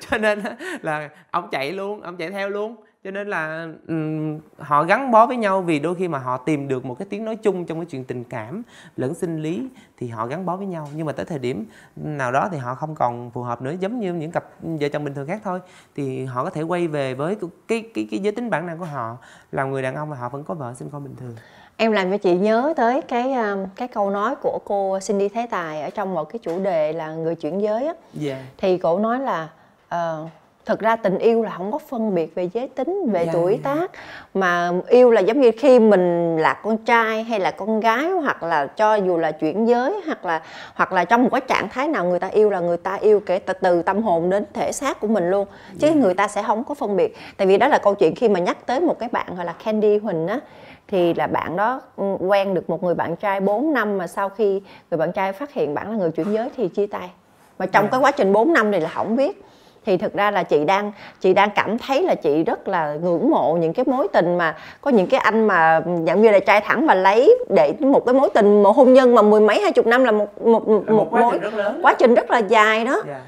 Cho nên là ông chạy luôn ông chạy theo luôn cho nên là um, họ gắn bó với nhau vì đôi khi mà họ tìm được một cái tiếng nói chung trong cái chuyện tình cảm lẫn sinh lý thì họ gắn bó với nhau nhưng mà tới thời điểm nào đó thì họ không còn phù hợp nữa giống như những cặp vợ chồng bình thường khác thôi thì họ có thể quay về với cái cái cái giới tính bản năng của họ là người đàn ông mà họ vẫn có vợ sinh con bình thường em làm cho chị nhớ tới cái um, cái câu nói của cô Cindy Thế Tài ở trong một cái chủ đề là người chuyển giới á yeah. Dạ. thì cô nói là uh, thực ra tình yêu là không có phân biệt về giới tính về dạ, tuổi. Dạ. tác mà yêu là giống như khi mình là con trai hay là con gái hoặc là cho dù là chuyển giới hoặc là hoặc là trong một cái trạng thái nào người ta yêu là người ta yêu kể từ tâm hồn đến thể xác của mình luôn chứ. Dạ. người ta sẽ không có phân biệt tại vì đó là câu chuyện khi mà nhắc tới một cái bạn gọi là Candy Huỳnh á thì là bạn đó ừ, quen được một người bạn trai 4 năm mà sau khi người bạn trai phát hiện bạn là người chuyển giới thì chia tay mà trong yeah. cái quá trình 4 năm này là không biết thì thực ra là chị đang chị đang cảm thấy là chị rất là ngưỡng mộ những cái mối tình mà có những cái anh mà dạng như là trai thẳng mà lấy để một cái mối tình một hôn nhân mà mười mấy hai chục năm là một một một, một quá, mối, trình rất lớn quá trình rất là dài đó yeah. Dạ.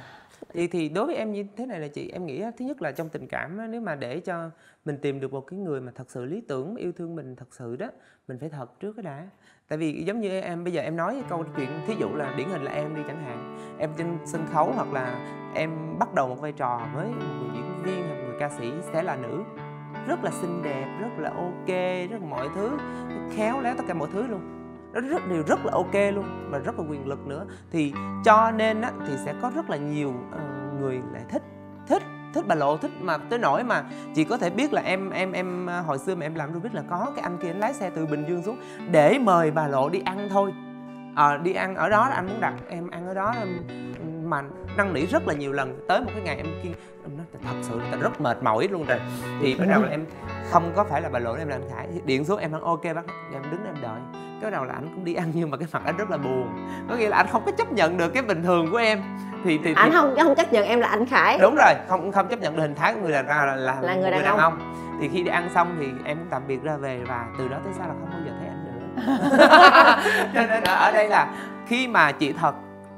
thì thì đối với em như thế này là chị em nghĩ thứ nhất là trong tình cảm nếu mà để cho mình tìm được một cái người mà thật sự lý tưởng yêu thương mình thật sự đó mình phải thật trước cái đã tại vì giống như em bây giờ em nói câu chuyện thí dụ là điển hình là em đi chẳng hạn em trên sân khấu hoặc là em bắt đầu một vai trò với một người diễn viên hoặc người ca sĩ sẽ là nữ. Rất là xinh đẹp rất là ok rất là mọi thứ khéo léo tất cả mọi thứ luôn. Nó rất đều rất là ok luôn và rất là quyền lực nữa. Thì cho nên á, thì sẽ có rất là nhiều uh, người lại thích thích bà lộ thích mà tới nỗi mà chị có thể biết là em em em à, hồi xưa mà em làm biết là có cái anh kia anh lái xe từ bình dương xuống để mời bà lộ đi ăn thôi. À, đi ăn ở đó anh muốn đặt em ăn ở đó mà năn nỉ rất là nhiều lần. Tới một cái ngày em kia em nói thật sự là rất mệt mỏi luôn rồi. Thì bắt đầu là em không có phải là bà lộ em là anh khải điện xuống em nói ok bác em đứng em đợi. Cái đầu là anh cũng đi ăn nhưng mà cái mặt anh rất là buồn. Có nghĩa là anh không có chấp nhận được cái bình thường của em. Thì thì, anh không không chấp nhận em là anh khải. Đúng rồi không không chấp nhận được hình thái của người đàn ông là, là, là người đàn, người đàn ông. ông. Thì khi đi ăn xong thì em cũng tạm biệt ra về và từ đó tới sau là không bao giờ thấy anh nữa. Cho nên ở đây là khi mà chị thật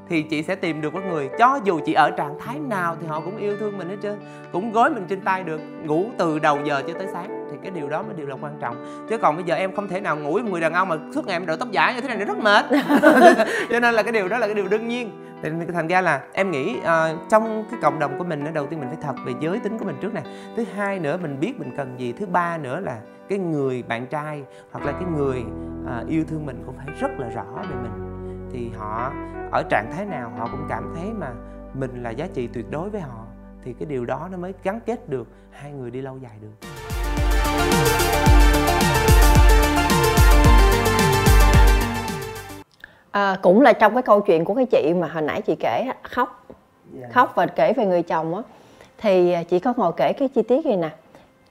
thì chị sẽ tìm được một người. Cho dù chị ở trạng thái nào thì họ cũng yêu thương mình hết trơn. Cũng gối mình trên tay được ngủ từ đầu giờ cho tới sáng. Thì cái điều đó mới điều là quan trọng. Chứ còn bây giờ em không thể nào ngủ với một người đàn ông mà suốt ngày em đội tóc giả như thế này nó rất mệt. Cho nên là cái điều đó là cái điều đương nhiên. Thì thành ra là em nghĩ uh, trong cái cộng đồng của mình đầu tiên mình phải thật về giới tính của mình trước nè. Thứ hai nữa mình biết mình cần gì. Thứ ba nữa là cái người bạn trai hoặc là cái người uh, yêu thương mình cũng phải rất là rõ về mình. Thì họ ở trạng thái nào họ cũng cảm thấy mà mình là giá trị tuyệt đối với họ thì cái điều đó nó mới gắn kết được hai người đi lâu dài được. À, cũng là trong cái câu chuyện của cái chị mà hồi nãy chị kể khóc. Yeah. Dạ. khóc và kể về người chồng á. Thì chị có ngồi kể cái chi tiết gì nè.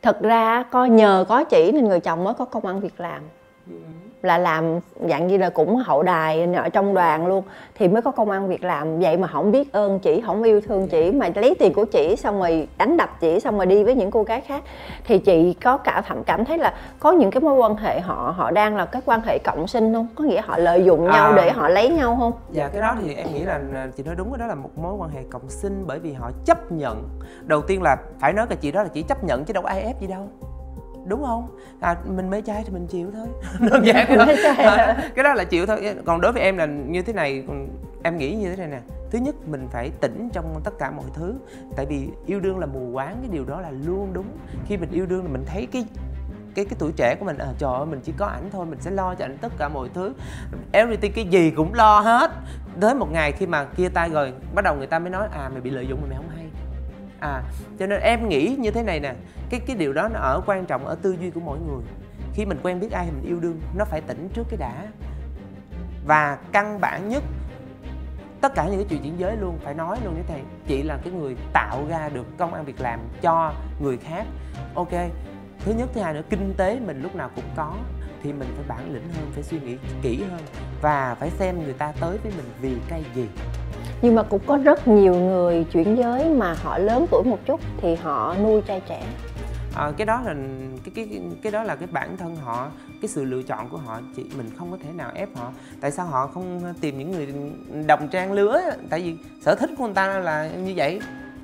Thật ra có nhờ có chỉ nên người chồng mới có công ăn việc làm. Ừ là làm dạng như là cũng hậu đài ở trong đoàn luôn thì mới có công ăn việc làm. Vậy mà không biết ơn chị không yêu thương chị mà lấy tiền của chị xong rồi đánh đập chị xong rồi đi với những cô gái khác. Thì chị có cả thậm cảm thấy là có những cái mối quan hệ họ họ đang là cái quan hệ cộng sinh không? Có nghĩa họ lợi dụng nhau à, để họ lấy nhau không? Dạ cái đó thì em nghĩ là chị nói đúng đó là một mối quan hệ cộng sinh bởi vì họ chấp nhận. Đầu tiên là phải nói cái chị đó là chỉ chấp nhận chứ đâu có ai ép gì đâu đúng không? À, mình mê trai thì mình chịu thôi. Đơn giản thôi. à, cái đó là chịu thôi. Còn đối với em là như thế này em nghĩ như thế này nè. Thứ nhất mình phải tỉnh trong tất cả mọi thứ. Tại vì yêu đương là mù quáng cái điều đó là luôn đúng. Khi mình yêu đương là mình thấy cái cái cái tuổi trẻ của mình à, trời ơi mình chỉ có ảnh thôi mình sẽ lo cho ảnh tất cả mọi thứ. Everything cái gì cũng lo hết. Tới một ngày khi mà kia tay rồi bắt đầu người ta mới nói à mày bị lợi dụng mà mày không hay à cho nên em nghĩ như thế này nè, cái cái điều đó nó ở quan trọng ở tư duy của mỗi người. Khi mình quen biết ai mình yêu đương, nó phải tỉnh trước cái đã. Và căn bản nhất, tất cả những cái chuyện chuyển giới luôn, phải nói luôn như thế chị là cái người tạo ra được công ăn việc làm cho người khác. Ok, thứ nhất, thứ hai nữa, kinh tế mình lúc nào cũng có, thì mình phải bản lĩnh hơn, phải suy nghĩ kỹ hơn và phải xem người ta tới với mình vì cái gì nhưng mà cũng có rất nhiều người chuyển giới mà họ lớn tuổi một chút thì họ nuôi trai trẻ. À, cái đó là cái cái cái đó là cái bản thân họ cái sự lựa chọn của họ chị mình không có thể nào ép họ. Tại sao họ không tìm những người đồng trang lứa? Tại vì sở thích của người ta là như vậy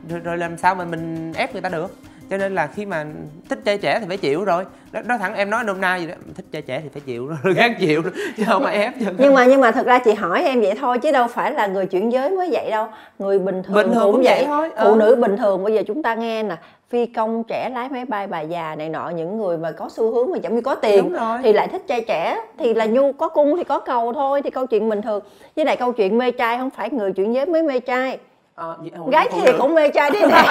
rồi, rồi làm sao mà mình ép người ta được? Cho nên là khi mà thích trai trẻ thì phải chịu rồi. Đó, đó thẳng em nói nôm na gì đó thích trai trẻ thì phải chịu rồi gắng chịu rồi, chứ không phải ép nhưng mà nhưng mà thật ra chị hỏi em vậy thôi chứ đâu phải là người chuyển giới mới vậy đâu. Người bình thường, bình thường cũng, vậy, vậy. thôi phụ ừ. nữ bình thường bây giờ chúng ta nghe nè phi công trẻ lái máy bay bà già này nọ những người mà có xu hướng mà giống như có tiền thì lại thích trai trẻ. Thì là nhu có cung thì có cầu thôi thì câu chuyện bình thường. Với lại câu chuyện mê trai không phải người chuyển giới mới mê trai À, gái thì cũng mê trai đi nè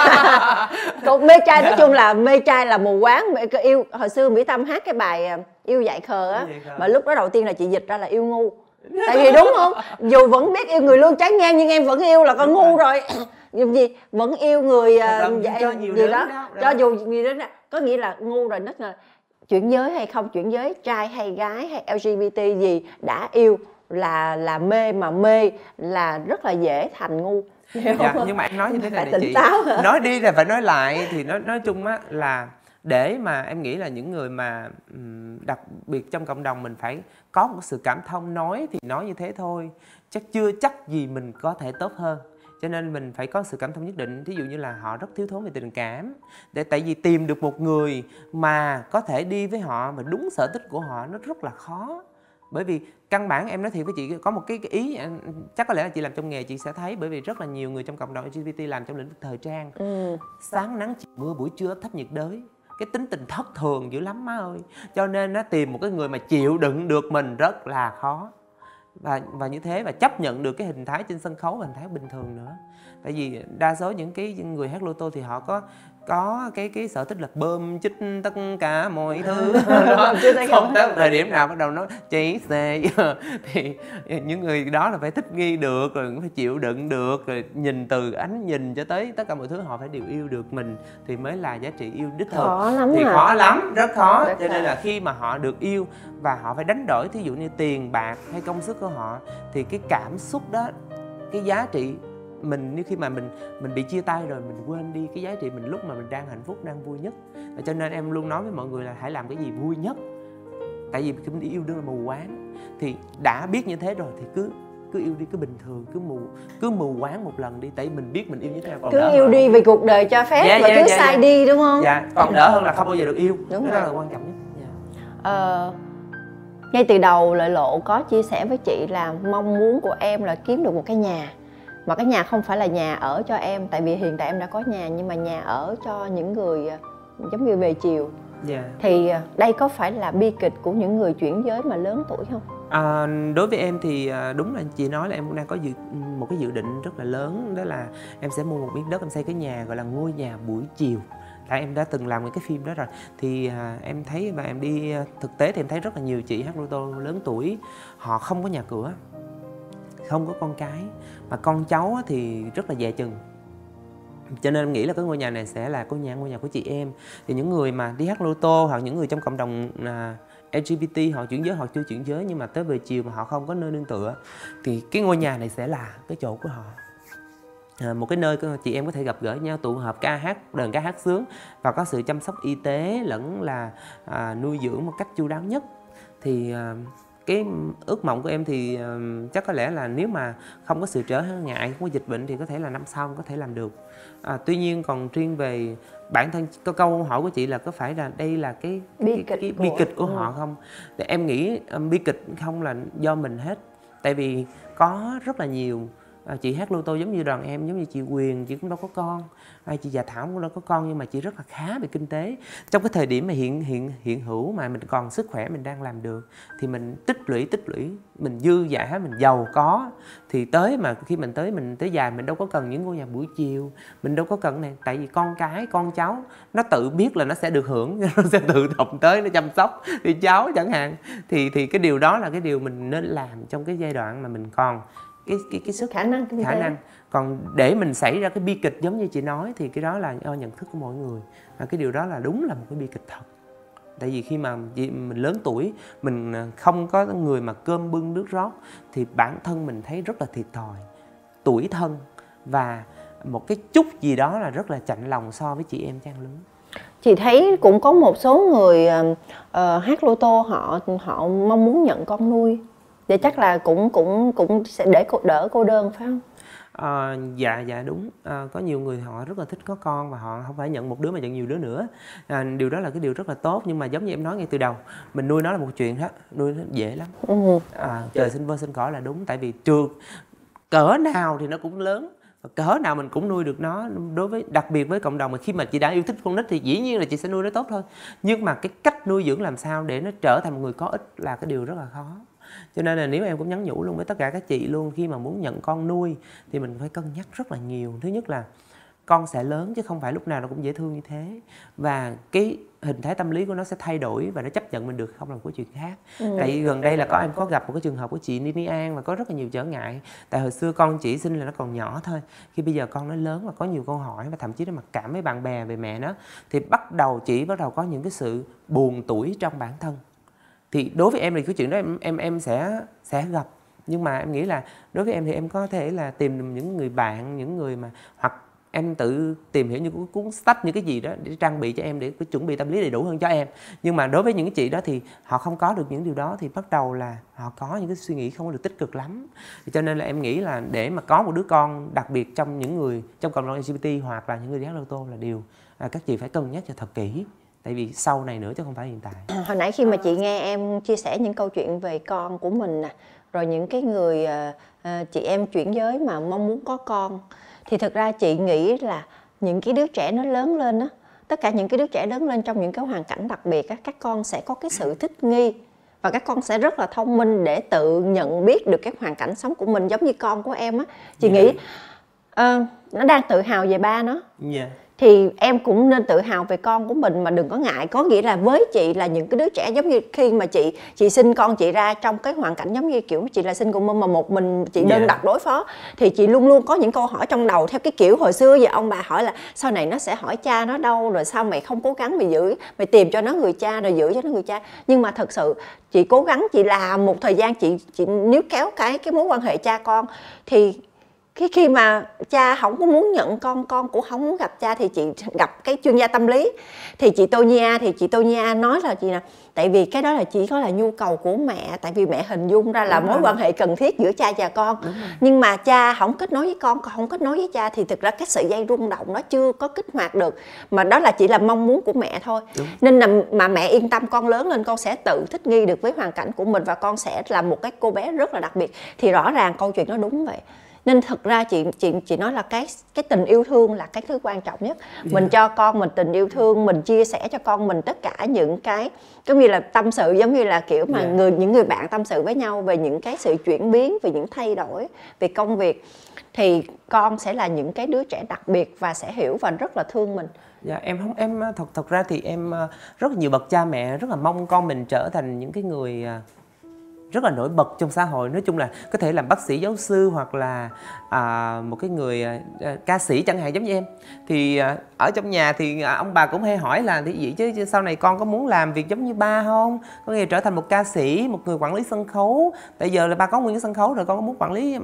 cũng mê trai nói chung là mê trai là mù quáng yêu. Hồi xưa mỹ tâm hát cái bài à, yêu dạy khờ á mà lúc đó đầu tiên là chị dịch ra là yêu ngu. Tại vì đúng không? Dù vẫn biết yêu người luôn trái ngang nhưng em vẫn yêu là con ngu rồi. dù gì vẫn yêu người uh, dạy gì đó, đó cho dù gì đó có nghĩa là ngu rồi là chuyển giới hay không chuyển giới trai hay gái hay lgbt gì đã yêu là là mê mà mê là rất là dễ thành ngu dạ, nhưng mà em nói như thế này này chị. nói đi là phải nói lại thì nói nói chung á là để mà em nghĩ là những người mà đặc biệt trong cộng đồng mình phải có một sự cảm thông nói thì nói như thế thôi. Chắc chưa chắc gì mình có thể tốt hơn. Cho nên mình phải có sự cảm thông nhất định. Thí dụ như là họ rất thiếu thốn về tình cảm. Để tại vì tìm được một người mà có thể đi với họ mà đúng sở thích của họ nó rất là khó bởi vì căn bản em nói thiệt với chị có một cái, cái ý chắc có lẽ là chị làm trong nghề chị sẽ thấy bởi vì rất là nhiều người trong cộng đồng LGBT làm trong lĩnh vực thời trang. Ừ. sáng nắng chiều mưa buổi trưa thấp nhiệt đới. Cái tính tình thất thường dữ lắm má ơi. Cho nên nó tìm một cái người mà chịu đựng được mình rất là khó. Và và như thế và chấp nhận được cái hình thái trên sân khấu và hình thái bình thường nữa. Tại vì đa số những cái người hát lô tô thì họ có có cái cái sở thích là bơm chích tất cả mọi thứ. Đó. không? tới thời điểm nào bắt đầu nó cháy xe thì những người đó là phải thích nghi được rồi cũng phải chịu đựng được rồi nhìn từ ánh nhìn cho tới tất cả mọi thứ họ phải đều yêu được mình thì mới là giá trị yêu đích thực. Khó lắm thì à. khó lắm rất khó. Rất cho nên là khi mà họ được yêu và họ phải đánh đổi thí dụ như tiền bạc hay công sức của họ thì cái cảm xúc đó cái giá trị mình như khi mà mình mình bị chia tay rồi mình quên đi cái giá trị mình lúc mà mình đang hạnh phúc đang vui nhất cho nên em luôn nói với mọi người là hãy làm cái gì vui nhất tại vì khi mình yêu đương là mù quáng thì đã biết như thế rồi thì cứ cứ yêu đi cứ bình thường cứ mù cứ mù quáng một lần đi tại mình biết mình yêu như thế nào còn cứ đỡ yêu hơn. đi vì cuộc đời cho phép Dạ, và dạ, cứ dạ, sai dạ. đi đúng không dạ còn đỡ hơn là không bao giờ được yêu Đúng cái rồi. đó là quan trọng nhất dạ. Ờ, ngay từ đầu lợi lộ có chia sẻ với chị là mong muốn của em là kiếm được một cái nhà mà cái nhà không phải là nhà ở cho em tại vì hiện tại em đã có nhà nhưng mà nhà ở cho những người ờ, giống như về chiều. Dạ. Thì ờ, đây có phải là bi kịch của những người chuyển giới mà lớn tuổi không? À, đối với em thì à, đúng là chị nói là em cũng đang có dự một cái dự định rất là lớn đó là em sẽ mua một miếng đất em xây cái nhà gọi là ngôi nhà buổi chiều. Tại em đã từng làm cái phim đó rồi. Thì à, em thấy và em đi thực tế thì em thấy rất là nhiều chị hát lô tô lớn tuổi họ không có nhà cửa không có con cái mà con cháu thì rất là dè chừng. Cho nên em nghĩ là cái ngôi nhà này sẽ là ngôi nhà ngôi nhà của chị em. Thì những người mà đi hát lô tô hoặc những người trong cộng đồng à, LGBT họ chuyển giới hoặc chưa chuyển giới nhưng mà tới về chiều mà họ không có nơi nương tựa thì cái ngôi nhà này sẽ là cái chỗ của họ. À, một cái nơi chị em có thể gặp gỡ nhau tụ họp ca hát đờn ca hát sướng và có sự chăm sóc y tế lẫn là à, nuôi dưỡng một cách chu đáo nhất. Thì à, cái ước mộng của em thì chắc có lẽ là nếu mà không có sự trở ngại không có dịch bệnh thì có thể là năm sau có thể làm được à, tuy nhiên còn riêng về bản thân có câu hỏi của chị là có phải là đây là cái Bi cái, kịch cái bi của- kịch của ừ. họ không thì em nghĩ um, bi kịch không là do mình hết tại vì có rất là nhiều à, chị hát lô tô giống như đoàn em giống như chị Quyền chị cũng đâu có con. À, chị Già Thảo cũng đâu có con nhưng mà chị rất là khá về kinh tế. Trong cái thời điểm mà hiện hiện hiện hữu mà mình còn sức khỏe mình đang làm được thì mình tích lũy tích lũy mình dư giả mình giàu có. Thì tới mà khi mình tới mình tới già mình đâu có cần những ngôi nhà buổi chiều mình đâu có cần này tại vì con cái con cháu nó tự biết là nó sẽ được hưởng nó sẽ tự động tới nó chăm sóc thì cháu chẳng hạn. Thì thì cái điều đó là cái điều mình nên làm trong cái giai đoạn mà mình còn cái cái cái sức khả năng kinh khả tế năng. Còn để mình xảy ra cái bi kịch giống như chị nói thì cái đó là do nhận thức của mỗi người. Và cái điều đó là đúng là một cái bi kịch thật. Tại vì khi mà mình lớn tuổi mình à, không có người mà cơm bưng nước rót thì bản thân mình thấy rất là thiệt thòi tuổi thân. Và một cái chút gì đó là rất là chạnh lòng so với chị em trang lứa. Chị thấy cũng có một số người ờ, hát lô tô họ họ mong muốn nhận con nuôi để chắc là cũng cũng cũng sẽ để cô đỡ cô đơn phải không? Ờ, dạ dạ đúng. Ờ, có nhiều người họ rất là thích có con và họ không phải nhận một đứa mà nhận nhiều đứa nữa. À, điều đó là cái điều rất là tốt nhưng mà giống như em nói ngay từ đầu mình nuôi nó là một chuyện đó nuôi nó dễ lắm. Ừ. à, trời sinh vơ sinh cỏ là đúng tại vì trường cỡ nào thì nó cũng lớn cỡ nào mình cũng nuôi được nó. Đối với đặc biệt với cộng đồng mà khi mà chị đã yêu thích con nít thì dĩ nhiên là chị sẽ nuôi nó tốt thôi. Nhưng mà cái cách nuôi dưỡng làm sao để nó trở thành một người có ích là cái điều rất là khó cho nên là nếu em cũng nhắn nhủ luôn với tất cả các chị luôn khi mà muốn nhận con nuôi thì mình phải cân nhắc rất là nhiều. Thứ nhất là con sẽ lớn chứ không phải lúc nào nó cũng dễ thương như thế. Và cái hình thái tâm lý của nó sẽ thay đổi và nó chấp nhận mình được không là một cái chuyện khác. Tại vì gần đây là có em có gặp một cái trường hợp của chị Nini An và có rất là nhiều trở ngại. Tại hồi xưa con chị sinh là nó còn nhỏ thôi. Khi bây giờ con nó lớn và có nhiều câu hỏi và thậm chí nó mặc cảm với bạn bè về mẹ nó thì bắt đầu chị bắt đầu có những cái sự buồn tuổi trong bản thân thì đối với em thì cái chuyện đó em em em sẽ sẽ gặp. Nhưng mà em nghĩ là đối với em thì em có thể là tìm những người bạn những người mà hoặc em tự tìm hiểu những cuốn sách những cái gì đó để trang bị cho em để chuẩn bị tâm lý đầy đủ hơn cho em. Nhưng mà đối với những cái chị đó thì họ không có được những điều đó thì bắt đầu là họ có những cái suy nghĩ không có được tích cực lắm. Cho nên là em nghĩ là để mà có một đứa con đặc biệt trong những người trong cộng đồng LGBT hoặc là những người đi hát lô tô là điều à, các chị phải cân nhắc cho thật kỹ tại vì sau này nữa chứ không phải hiện tại. Hồi nãy khi mà chị nghe em chia sẻ những câu chuyện về con của mình nè rồi những cái người ờ, ờ, chị em chuyển giới mà mong muốn có con thì thực ra chị nghĩ là những cái đứa trẻ nó lớn lên á tất cả những cái đứa trẻ lớn lên trong những cái hoàn cảnh đặc biệt á các con sẽ có cái sự thích nghi và các con sẽ rất là thông minh để tự nhận biết được cái hoàn cảnh sống của mình giống như con của em á. Chị nghĩ ờ, nó đang tự hào về ba nó. Yeah. Thì em cũng nên tự hào về con của mình mà đừng có ngại có nghĩa là với chị là những cái đứa trẻ giống như khi mà chị chị sinh con chị ra trong cái hoàn cảnh giống như kiểu chị là sinh của mâm mà một mình chị đơn Dạ. độc đối phó thì chị luôn luôn có những câu hỏi trong đầu theo cái kiểu hồi xưa giờ ông bà hỏi là sau này nó sẽ hỏi cha nó đâu rồi sao mày không cố gắng mày giữ mày tìm cho nó người cha rồi giữ cho nó người cha nhưng mà thật sự chị cố gắng chị làm một thời gian chị chị níu kéo cái cái mối quan hệ cha con thì khi khi mà cha không có muốn nhận con con cũng không muốn gặp cha thì chị gặp cái chuyên gia tâm lý. Thì chị Tonya thì chị Tonya nói là gì nè tại vì cái đó là chỉ có là nhu cầu của mẹ tại vì mẹ hình dung ra là Đúng mối rồi. quan hệ cần thiết giữa cha và con. Nhưng mà cha không kết nối với con con không kết nối với cha thì thực ra cái sợi dây rung động nó chưa có kích hoạt được mà đó là chỉ là mong muốn của mẹ thôi. Đúng. nên là mà mẹ yên tâm con lớn lên con sẽ tự thích nghi được với hoàn cảnh của mình và con sẽ là một cái cô bé rất là đặc biệt. Thì rõ ràng câu chuyện nó đúng vậy nên thực ra chị chị chị nói là cái cái tình yêu thương là cái thứ quan trọng nhất yeah. mình cho con mình tình yêu thương mình chia sẻ cho con mình tất cả những cái giống như là tâm sự giống như là kiểu mà yeah. người những người bạn tâm sự với nhau về những cái sự chuyển biến về những thay đổi về công việc thì con sẽ là những cái đứa trẻ đặc biệt và sẽ hiểu và rất là thương mình dạ em không em thật thật ra thì em ờ, rất nhiều bậc cha mẹ rất là mong con mình trở thành những cái người ờ, rất là nổi bật trong xã hội. Nói chung là có thể làm bác sĩ giáo sư hoặc là à, một cái người à, à ca sĩ chẳng hạn giống như em. Thì à, ở trong nhà thì à, ông bà cũng hay hỏi là thì vậy chứ, chứ sau này con có muốn làm việc giống như ba không? Có nghĩa trở thành một ca sĩ một người quản lý sân khấu. Tại giờ là ba có nguyên cái sân khấu rồi con có muốn quản lý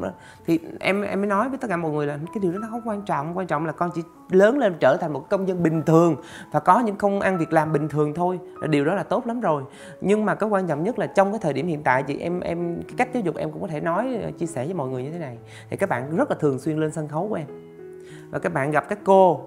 thì em em mới nói với tất cả mọi người là cái điều đó nó không quan trọng. Quan trọng là con chỉ lớn lên trở thành một công dân bình thường và có những công ăn việc làm bình thường thôi. Điều đó là tốt lắm rồi. Nhưng mà cái quan trọng nhất là trong cái thời điểm hiện tại chị em em cái cách giáo dục em cũng có thể nói chia sẻ với mọi người như thế này. Thì các bạn rất là thường xuyên lên sân khấu của em. Và các bạn gặp các cô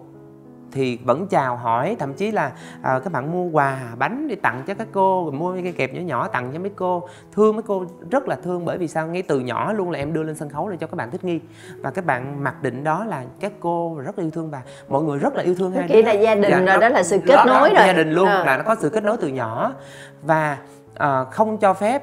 thì vẫn chào hỏi thậm chí là à, các bạn mua quà bánh đi tặng cho các cô rồi mua cái kẹp nhỏ nhỏ tặng cho mấy cô. Thương mấy cô rất là thương bởi vì sao? Ngay từ nhỏ luôn là em đưa lên sân khấu để cho các bạn thích nghi. Và các bạn mặc định đó là các cô rất là yêu thương bà mọi người rất là yêu thương hai đứa. là gia đình dạ, rồi đó, đó là sự kết nối rồi. gia đình luôn à. là nó có sự kết nối từ nhỏ. Và à, không cho phép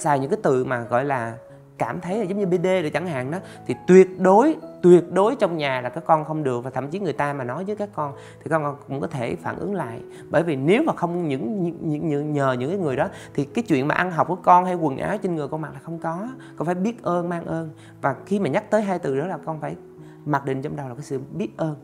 xài những cái từ mà gọi là cảm thấy là giống như BD rồi chẳng hạn đó thì tuyệt đối tuyệt đối trong nhà là các con không được và thậm chí người ta mà nói với các con thì các con cũng có thể phản ứng lại. Bởi vì nếu mà không những, những, những nhờ những cái người đó thì cái chuyện mà ăn học của con hay quần áo trên người con mặc là không có. Con phải biết ơn mang ơn. Và khi mà nhắc tới hai từ đó là con phải mặc định trong đầu là cái sự biết ơn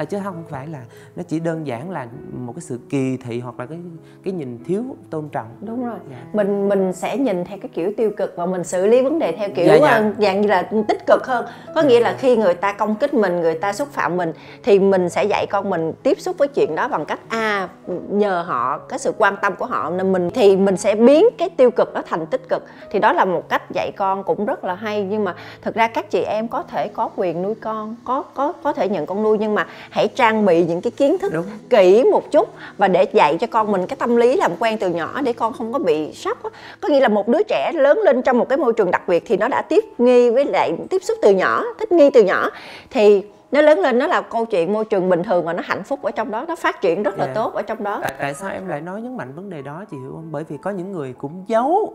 à, chứ không phải là nó chỉ đơn giản là một cái sự kỳ thị hoặc là cái cái nhìn thiếu tôn trọng. Đúng rồi. Dạ. mình mình sẽ nhìn theo cái kiểu tiêu cực và mình xử lý vấn đề theo kiểu dạ, dạ. Ờ, dạng như là tích cực hơn. Có nghĩa là khi người ta công kích mình người ta xúc phạm mình thì mình sẽ dạy con mình tiếp xúc với chuyện đó bằng cách a à, nhờ họ cái sự quan tâm của họ. Nên mình thì mình sẽ biến cái tiêu cực đó thành tích cực. Thì đó là một cách dạy con cũng rất là hay. Nhưng mà thực ra các chị em có thể có quyền nuôi con có có có thể nhận con nuôi. Nhưng mà hãy trang bị những cái kiến thức Đúng. kỹ một chút và để dạy cho con mình cái tâm lý làm quen từ nhỏ để con không có bị sốc có nghĩa là một đứa trẻ lớn lên trong một cái môi trường đặc biệt thì nó đã tiếp nghi với lại tiếp xúc từ nhỏ thích nghi từ nhỏ thì nó lớn lên nó là câu chuyện môi trường bình thường và nó hạnh phúc ở trong đó nó phát triển rất là yeah. Dạ. tốt ở trong đó tại, tại sao em lại nói nhấn mạnh vấn đề đó chị hiểu không bởi vì có những người cũng giấu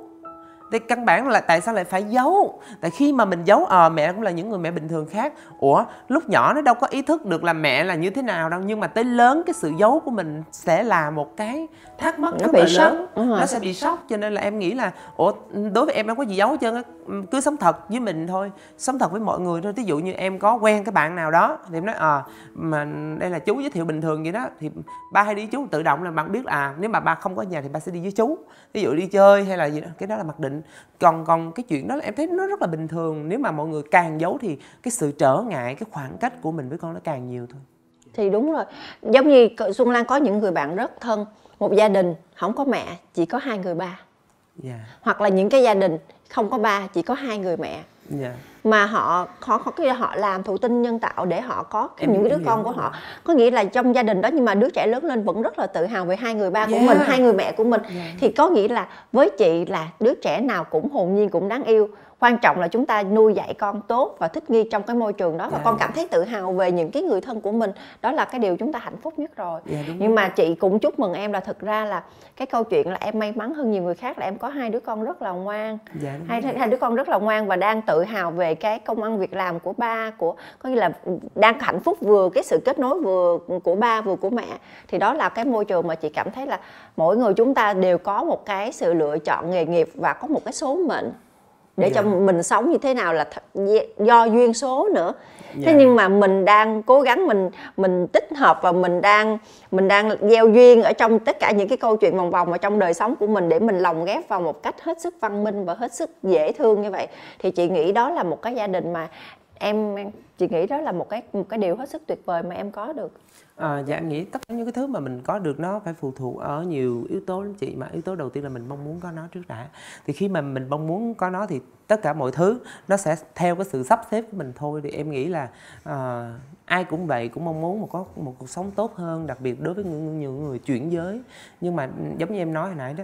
thì căn bản là tại sao lại phải giấu? Tại khi mà mình giấu ờ à, mẹ cũng là những người mẹ bình thường khác. Ủa lúc nhỏ nó đâu có ý thức được là mẹ là như thế nào đâu nhưng mà tới lớn cái sự giấu của mình sẽ là một cái thắc mắc nó bị sốc. lớn. nó sẽ bị sốc cho nên là em nghĩ là ủa đối với em em có gì giấu hết trơn cứ sống thật với mình thôi sống thật với mọi người thôi. Ví dụ như em có quen cái bạn nào đó thì em nói ờ à, mà đây là chú giới thiệu bình thường vậy đó thì ba hay đi chú tự động là bạn biết à nếu mà ba không có nhà thì ba sẽ đi với chú. Ví dụ đi chơi hay là gì đó cái đó là mặc định còn còn cái chuyện đó là em thấy nó rất là bình thường. Nếu mà mọi người càng giấu thì cái sự trở ngại cái khoảng cách của mình với con nó càng nhiều thôi. Thì đúng rồi. Giống như xuân lan có những người bạn rất thân một gia đình không có mẹ chỉ có hai người ba. Yeah. Dạ. hoặc là những cái gia đình không có ba chỉ có hai người mẹ yeah. Dạ. mà họ họ có cái họ làm thụ tinh nhân tạo để họ có cái, những cái đứa con của họ có nghĩa là trong gia đình đó nhưng mà đứa trẻ lớn lên vẫn rất là tự hào về hai người ba yeah. của mình hai người mẹ của mình yeah. thì có nghĩa là với chị là đứa trẻ nào cũng hồn nhiên cũng đáng yêu quan trọng là chúng ta nuôi dạy con tốt và thích nghi trong cái môi trường đó và yeah. con cảm thấy tự hào về những cái người thân của mình. Đó là cái điều chúng ta hạnh phúc nhất rồi. Yeah, nhưng rồi. mà chị cũng chúc mừng em là thực ra là cái câu chuyện là em may mắn hơn nhiều người khác là em có hai đứa con rất là ngoan. Yeah, hai, hai đứa con rất là ngoan và đang tự hào về cái công ăn việc làm của ba của có nghĩa là đang hạnh phúc vừa cái sự kết nối vừa của ba vừa của mẹ. Thì đó là cái môi trường mà chị cảm thấy là mỗi người chúng ta đều có một cái sự lựa chọn nghề nghiệp và có một cái số mệnh để yeah. cho dạ. mình sống như thế nào là do duyên số nữa yeah. thế dạ. nhưng mà mình đang cố gắng mình mình tích hợp và mình đang mình đang gieo duyên ở trong tất cả những cái câu chuyện vòng vòng ở trong đời sống của mình để mình lồng ghép vào một cách hết sức văn minh và hết sức dễ thương như vậy thì chị nghĩ đó là một cái gia đình mà em chị nghĩ đó là một cái một cái điều hết sức tuyệt vời mà em có được À, dạ em nghĩ tất cả những cái thứ mà mình có được nó phải phụ thuộc ở nhiều yếu tố lắm chị. Mà yếu tố đầu tiên là mình mong muốn có nó trước đã. Thì khi mà mình mong muốn có nó thì tất cả mọi thứ nó sẽ theo cái sự sắp xếp của mình thôi. Thì em nghĩ là à, ai cũng vậy cũng mong muốn một có một cuộc sống tốt hơn đặc biệt đối với những, những người chuyển giới. Nhưng mà ừ, giống như em nói hồi nãy đó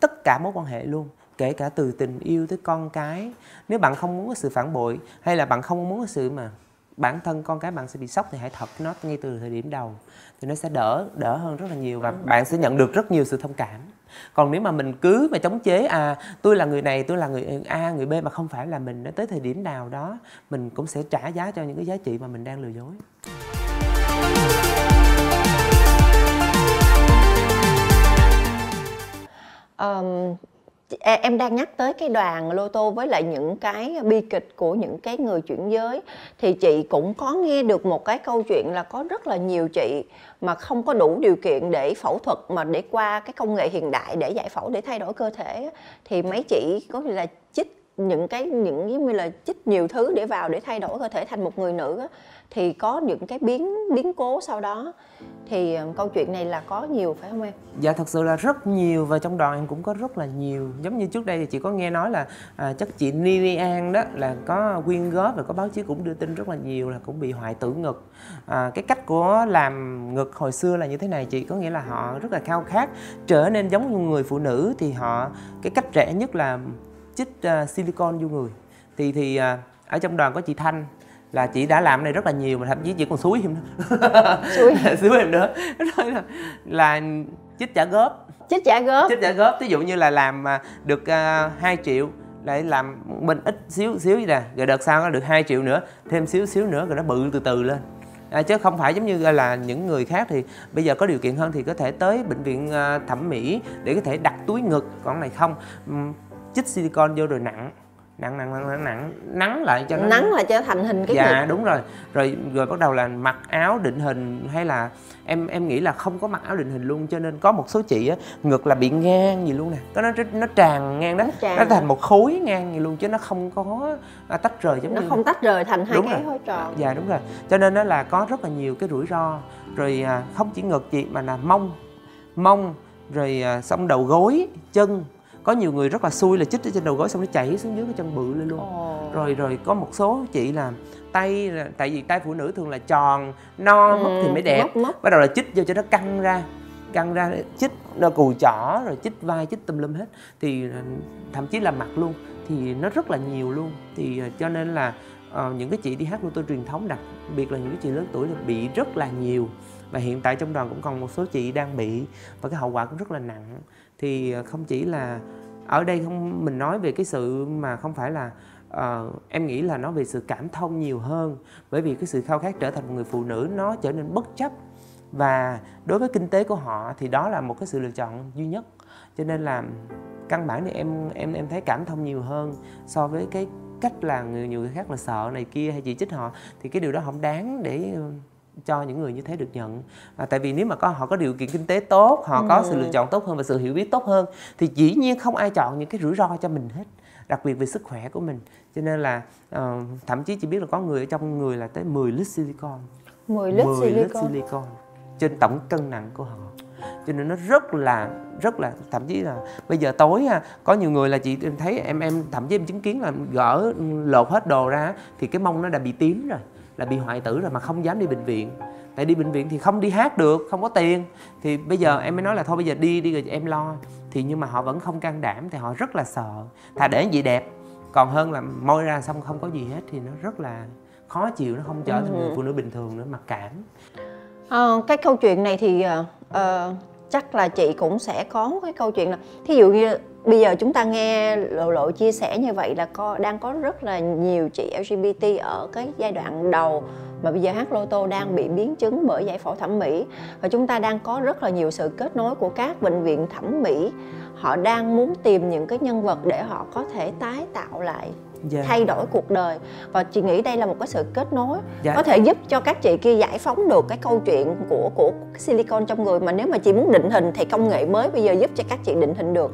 tất cả mối quan hệ luôn kể cả từ tình yêu tới con cái. Nếu bạn không muốn có sự phản bội hay là bạn không muốn có sự mà bản thân con cái bạn sẽ bị sốc thì hãy thật nó ngay từ thời điểm đầu thì nó sẽ đỡ đỡ hơn rất là nhiều và bạn sẽ nhận được rất nhiều sự thông cảm. Còn nếu mà mình cứ mà chống chế à tôi là người này tôi là người a người b mà không phải là mình tới thời điểm nào đó mình cũng sẽ trả giá cho những cái giá trị mà mình đang lừa dối. Um, À, em đang nhắc tới cái đoàn lô tô với lại những cái bi kịch của những cái người chuyển giới. Thì chị cũng có nghe được một cái câu chuyện là có rất là nhiều chị mà không có đủ điều kiện để phẫu thuật mà để qua cái công nghệ hiện đại để giải phẫu, để thay đổi cơ thể thì mấy chị có thể là chích những cái, những giống như là chích nhiều thứ để vào để thay đổi cơ thể thành một người nữ thì có những cái biến biến cố sau đó. Thì ờ, câu chuyện này là có nhiều phải không em? Dạ thật sự là rất nhiều và trong đoàn em cũng có rất là nhiều. Giống như trước đây thì chị có nghe nói là à, chắc chị An đó là có quyên góp và có báo chí cũng đưa tin rất là nhiều là cũng bị hoại tử ngực. À, cái cách của làm ngực hồi xưa là như thế này chị có nghĩa là họ rất là khao khát trở nên giống như người phụ nữ thì họ cái cách rẻ nhất là chích uh, silicon vô người. Thì thì uh, ở trong đoàn có chị Thanh là chị đã làm này rất là nhiều mà thậm chí chị còn suối em nữa. Suối. Suối em nữa. Nói là, là chích trả góp. Chích trả góp. Chích trả góp ví dụ như là làm à, được uh, à, 2 triệu lại làm mình ít xíu xíu gì nè rồi đợt sau nó được 2 triệu nữa thêm xíu xíu nữa rồi nó bự từ từ lên. À, chứ không phải giống như là những người khác thì bây giờ có điều kiện hơn thì có thể tới bệnh viện uh, thẩm mỹ để có thể đặt túi ngực còn này không. Chích silicon vô rồi nặng nặng nặng nặng nặng nắng. Lại cho nó nắng lại cho thành hình cái dạ ngực. đúng rồi. Rồi rồi bắt đầu là mặc áo định hình hay là em em nghĩ là không có mặc áo định hình luôn cho nên có một số chị á ngực là bị ngang gì luôn nè. Có nó nó tràn ngang đó. Nó, tràn. Nó thành một khối ngang gì luôn chứ nó không có à, tách rời giống nó như không tách rời thành hai đúng cái khối tròn. Dạ đúng rồi. Cho nên nó là có rất là nhiều cái rủi ro. Rồi à, không chỉ ngực chị mà là mông. Mông rồi à, xong đầu gối chân có nhiều người rất là xui là chích ở trên đầu gối xong nó chảy xuống dưới cái chân bự lên luôn. Oh. rồi rồi có một số chị là tay tại vì tay phụ nữ thường là tròn no ừ, thì mới đẹp. mất, mất. bắt đầu là chích vô cho nó căng ra căng ra chích nó cùi chỏ rồi chích vai chích tùm lum hết. Thì ờ, thậm chí là mặt luôn thì nó rất là nhiều luôn. Thì ờ, cho nên là uh, những cái chị đi hát lô tô truyền thống đặc biệt là những cái chị lớn tuổi là bị rất là nhiều. Và hiện tại trong đoàn cũng còn một số chị đang bị và cái hậu quả cũng rất là nặng thì ờ, không chỉ là ở đây không mình nói về cái sự mà không phải là uh, em nghĩ là nó về sự cảm thông nhiều hơn bởi vì cái sự khao khát trở thành một người phụ nữ nó trở nên bất chấp. Và đối với kinh tế của họ thì đó là một cái sự lựa chọn duy nhất. Cho nên là căn bản thì em em em thấy cảm thông nhiều hơn so với cái cách là người nhiều người khác là sợ này kia hay chỉ trích họ thì cái điều đó không đáng để cho những người như thế được nhận. À, tại vì nếu mà có họ có điều kiện kinh tế tốt họ ừ. có sự lựa chọn tốt hơn và sự hiểu biết tốt hơn thì dĩ nhiên không ai chọn những cái rủi ro cho mình hết đặc biệt về sức khỏe của mình. Cho nên là uh, thậm chí chỉ biết là có người ở trong người là tới 10 lít silicon. 10 lít 10 silicon. lít silicon trên tổng cân nặng của họ. Cho nên nó rất là rất là thậm chí là bây giờ tối ha có nhiều người là chị thấy em em thậm chí em chứng kiến là gỡ lột hết đồ ra thì cái mông nó đã bị tím rồi là bị hoại tử rồi mà không dám đi bệnh viện. Tại đi bệnh viện thì không đi hát được không có tiền. Thì bây giờ em mới nói là thôi bây giờ đi đi rồi em lo. Thì nhưng mà họ vẫn không can đảm thì họ rất là sợ. Thà để gì đẹp còn hơn là môi ra xong không có gì hết thì nó rất là khó chịu nó không trở thành người ừ. phụ nữ bình thường nữa mặc cảm. À, cái câu chuyện này thì uh, chắc là chị cũng sẽ có cái câu chuyện là thí dụ như bây giờ chúng ta nghe lộ lộ chia sẻ như vậy là có đang có rất là nhiều chị LGBT ở cái giai đoạn đầu mà bây giờ hát lô tô đang bị biến chứng bởi giải phẫu thẩm mỹ và chúng ta đang có rất là nhiều sự kết nối của các bệnh viện thẩm mỹ họ đang muốn tìm những cái nhân vật để họ có thể tái tạo lại yeah. Dạ. thay đổi cuộc đời và chị nghĩ đây là một cái sự kết nối yeah. Dạ. có thể giúp cho các chị kia giải phóng được cái câu chuyện của của silicon trong người mà nếu mà chị muốn định hình thì công nghệ mới bây giờ giúp cho các chị định hình được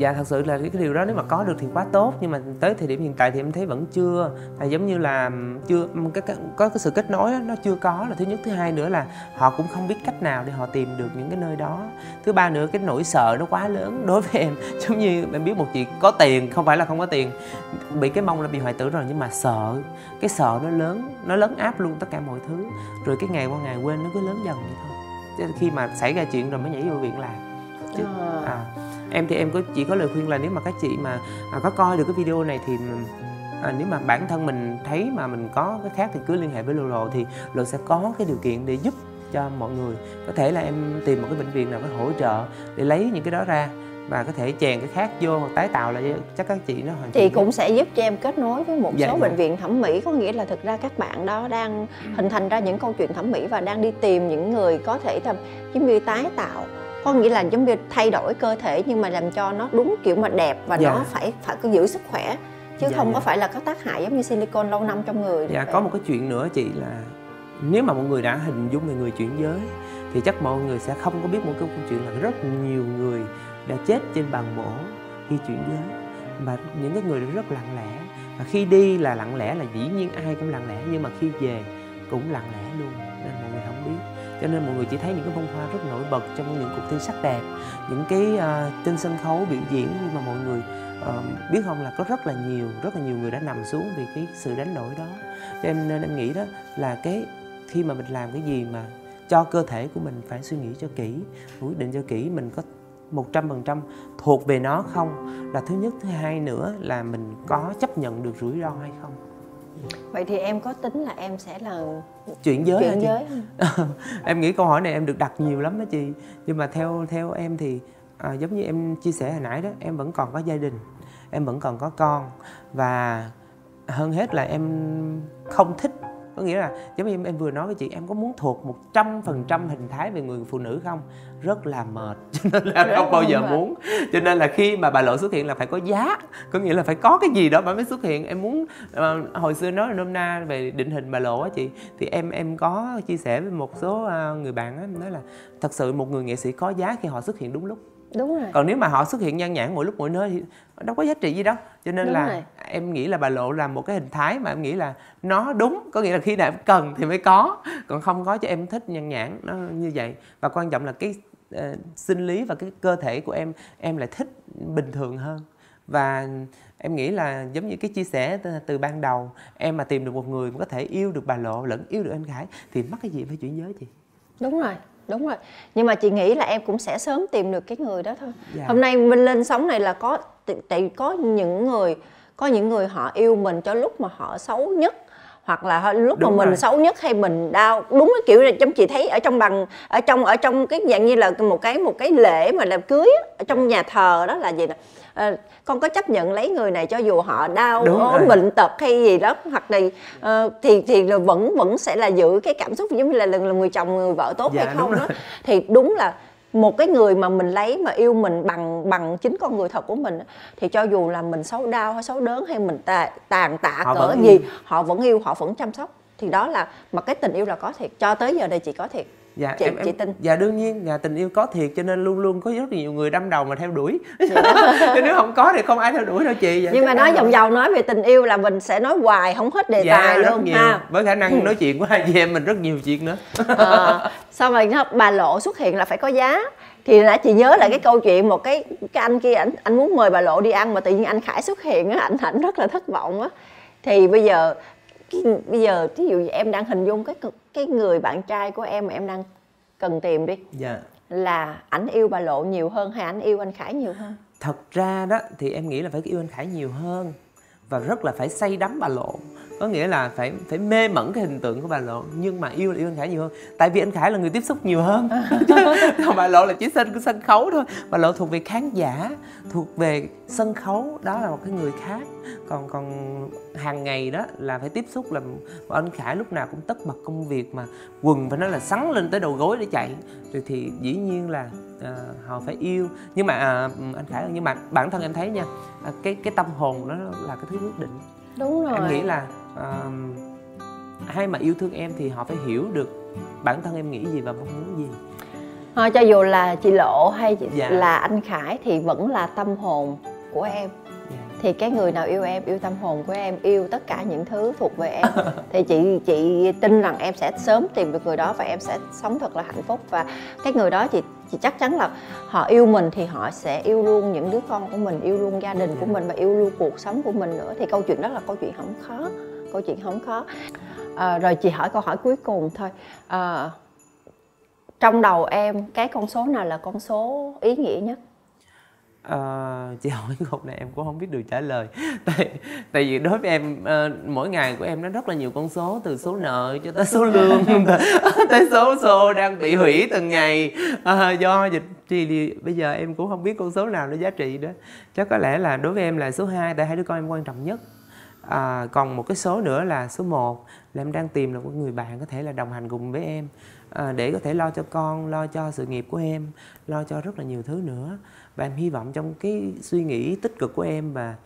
dạ thật sự là cái điều đó nếu mà có được thì quá tốt nhưng mà tới thời điểm hiện tại thì em thấy vẫn chưa. Là giống như là chưa cái, cái có cái sự kết nối đó, nó chưa có là thứ nhất. Thứ hai nữa là họ cũng không biết cách nào để họ tìm được những cái nơi đó. Thứ ba nữa cái nỗi sợ nó quá lớn đối với em. Giống như em biết một chuyện có tiền không phải là không có tiền bị cái mong là bị hoại tử rồi nhưng mà sợ cái sợ nó lớn nó lớn áp luôn tất cả mọi thứ. Rồi cái ngày qua ngày quên nó cứ lớn dần vậy thôi. Chứ khi mà xảy ra chuyện rồi mới nhảy vô viện làm chứ Ờ. à, em thì em có chỉ có lời khuyên là nếu mà các chị mà à, có coi được cái video này thì à, nếu mà bản thân mình thấy mà mình có cái khác thì cứ liên hệ với Lolo thì Lolo sẽ có cái điều kiện để giúp cho mọi người. Có thể là em tìm một cái bệnh viện nào có hỗ trợ để lấy những cái đó ra và có thể chèn cái khác vô hoặc tái tạo lại chắc các chị nó hoàn chị cũng sẽ giúp cho em kết nối với một Dạ, số dạ. bệnh viện thẩm mỹ. Có nghĩa là thực ra các bạn đó đang hình thành ra những câu chuyện thẩm mỹ và đang đi tìm những người có thể làm giống như tái tạo có nghĩa là giống như thay đổi cơ thể nhưng mà làm cho nó đúng kiểu mà đẹp và Dạ. nó phải phải có giữ sức khỏe. Chứ Dạ, không dạ. có phải là có tác hại giống như silicone lâu năm trong người. Dạ có một cái chuyện nữa chị là nếu mà mọi người đã hình dung về người chuyển giới thì chắc mọi người sẽ không có biết một cái câu chuyện là rất nhiều người đã chết trên bàn mổ khi chuyển giới. Và những cái người rất lặng lẽ. Và khi đi là lặng lẽ là dĩ nhiên ai cũng lặng lẽ nhưng mà khi về cũng lặng lẽ luôn cho nên mọi người chỉ thấy những cái bông hoa rất nổi bật trong những cuộc thi sắc đẹp những cái uh, trên sân khấu biểu diễn nhưng mà mọi người uh, biết không là có rất là nhiều rất là nhiều người đã nằm xuống vì cái sự đánh đổi đó. Cho em nên em nghĩ đó là cái khi mà mình làm cái gì mà cho cơ thể của mình phải suy nghĩ cho kỹ quyết định cho kỹ mình có một trăm phần trăm thuộc về nó không. Là thứ nhất thứ hai nữa là mình có chấp nhận được rủi ro hay không? Vậy thì em có tính là em sẽ là chuyển giới hả chuyển chị? giới. Không em nghĩ câu hỏi này em được đặt nhiều lắm đó chị. Nhưng mà theo theo em thì à, giống như em chia sẻ hồi nãy đó em vẫn còn có gia đình em vẫn còn có con và hơn hết là em không thích. Có nghĩa là giống như em, em vừa nói với chị em có muốn thuộc một trăm phần trăm hình thái về người phụ nữ không rất là mệt. Cho nên là Rất không bao là giờ mệt. muốn. Cho nên là khi mà bà lộ xuất hiện là phải có giá. Có nghĩa là phải có cái gì đó bà mới xuất hiện. Em muốn ờ, hồi xưa nói nôm na về định hình bà lộ á chị thì em em có chia sẻ với một số ờ, người bạn á nói là thật sự một người nghệ sĩ có giá khi họ xuất hiện đúng lúc. Đúng rồi. Còn nếu mà họ xuất hiện nhan nhản mỗi lúc mỗi nơi thì đâu có giá trị gì đâu. Cho nên Đúng là rồi. em nghĩ là bà lộ là một cái hình thái mà em nghĩ là nó đúng. Có nghĩa là khi nào em cần thì mới có. Còn không có cho em thích nhan nhản nó như vậy. Và quan trọng là cái ờ, sinh lý và cái cơ thể của em em lại thích bình thường hơn. Và em nghĩ là giống như cái chia sẻ từ, từ ban đầu em mà tìm được một người mà có thể yêu được bà lộ lẫn yêu được anh khải thì mắc cái gì phải chuyển giới chị? Đúng rồi đúng rồi. Nhưng mà chị nghĩ là em cũng sẽ sớm tìm được cái người đó thôi. Dạ. hôm nay minh lên sóng này là có tại có những người có những người họ yêu mình cho lúc mà họ xấu nhất hoặc là lúc Đúng mà mình rồi. xấu nhất hay mình đau đúng cái kiểu là trong chị thấy ở trong bằng ở trong ở trong cái dạng như là một cái một cái lễ mà làm cưới á, ở trong nhà thờ đó là gì nè Ờ, con có chấp nhận lấy người này cho dù họ đau ốm rồi. bệnh tật hay gì đó hoặc là ờ, thì thì là vẫn vẫn sẽ là giữ cái cảm xúc giống như là là người chồng người vợ tốt Dạ, hay không đó rồi. thì đúng là một cái người mà mình lấy mà yêu mình bằng bằng chính con người thật của mình thì cho dù là mình xấu đau hay xấu đớn hay mình tà, tàn tạ Họ cỡ vẫn gì họ vẫn yêu họ vẫn chăm sóc thì đó là mà cái tình yêu là có thiệt cho tới giờ đây chị có thiệt dạ Chị- em, em chị tin. dạ đương nhiên. Dạ tình yêu có thiệt cho nên luôn luôn có rất nhiều người đâm đầu mà theo đuổi. Chứ nếu không có thì không ai theo đuổi đâu chị. Dạ, nhưng mà nói vòng vòng nói về tình yêu là mình sẽ nói hoài không hết đề dạ tài rất luôn nhiều. ha. Với khả năng nói chuyện của hai chị em mình rất nhiều chuyện nữa. Ờ, xong rồi bà lộ xuất hiện là phải có giá. Thì nãy chị nhớ lại cái câu chuyện một cái cái anh kia anh anh muốn mời bà lộ đi ăn mà tự nhiên anh khải xuất hiện á anh ảnh rất là thất vọng á. Thì bây giờ bây giờ ví dụ em đang hình dung cái cái người bạn trai của em mà em đang cần tìm đi dạ. là ảnh yêu bà lộ nhiều hơn hay ảnh yêu anh khải nhiều hơn? Thật ra đó thì em nghĩ là phải yêu anh khải nhiều hơn và rất là phải say đắm bà lộ có nghĩa là phải phải mê mẩn cái hình tượng của bà lộ nhưng mà yêu là yêu anh khải nhiều hơn. Tại vì anh khải là người tiếp xúc nhiều hơn. Còn bà lộ là chỉ sân sân khấu thôi. Bà lộ thuộc về khán giả thuộc về sân khấu đó là một cái người khác. Còn còn hàng ngày đó là phải tiếp xúc là và anh khải lúc nào cũng tất bật công việc mà quần phải nói là sắn lên tới đầu gối để chạy. Rồi thì dĩ nhiên là à, họ phải yêu. Nhưng mà à, anh khải nhưng mà bản thân em thấy nha à, cái cái tâm hồn đó là cái thứ quyết định. Đúng rồi em nghĩ là à, ai mà yêu thương em thì họ phải hiểu được bản thân em nghĩ gì và mong muốn gì thôi cho dù là chị lộ hay chị, Dạ. là anh khải thì vẫn là tâm hồn của em Dạ. thì cái người nào yêu em yêu tâm hồn của em yêu tất cả những thứ thuộc về em thì chị chị tin rằng em sẽ sớm tìm được người đó và em sẽ sống thật là hạnh phúc và cái người đó chị chị chắc chắn là họ yêu mình thì họ sẽ yêu luôn những đứa con của mình yêu luôn gia đình của Dạ. mình và yêu luôn cuộc sống của mình nữa thì câu chuyện đó là câu chuyện không khó câu chuyện không khó. À, rồi chị hỏi câu hỏi cuối cùng thôi. À, trong đầu em cái con số nào là con số ý nghĩa nhất? À, chị hỏi câu này em cũng không biết được trả lời. Tại tại vì đối với em mỗi ngày của em nó rất là nhiều con số từ số nợ cho tới số lương tới số xô đang bị hủy từng ngày. À, do dịch thì, thì bây giờ em cũng không biết con số nào nó giá trị đó chắc có lẽ là đối với em là số 2 tại hai đứa con em quan trọng nhất à, còn một cái số nữa là số 1 là em đang tìm là một người bạn có thể là đồng hành cùng với em. À, để có thể lo cho con lo cho sự nghiệp của em lo cho rất là nhiều thứ nữa. Và em hy vọng trong cái suy nghĩ tích cực của em và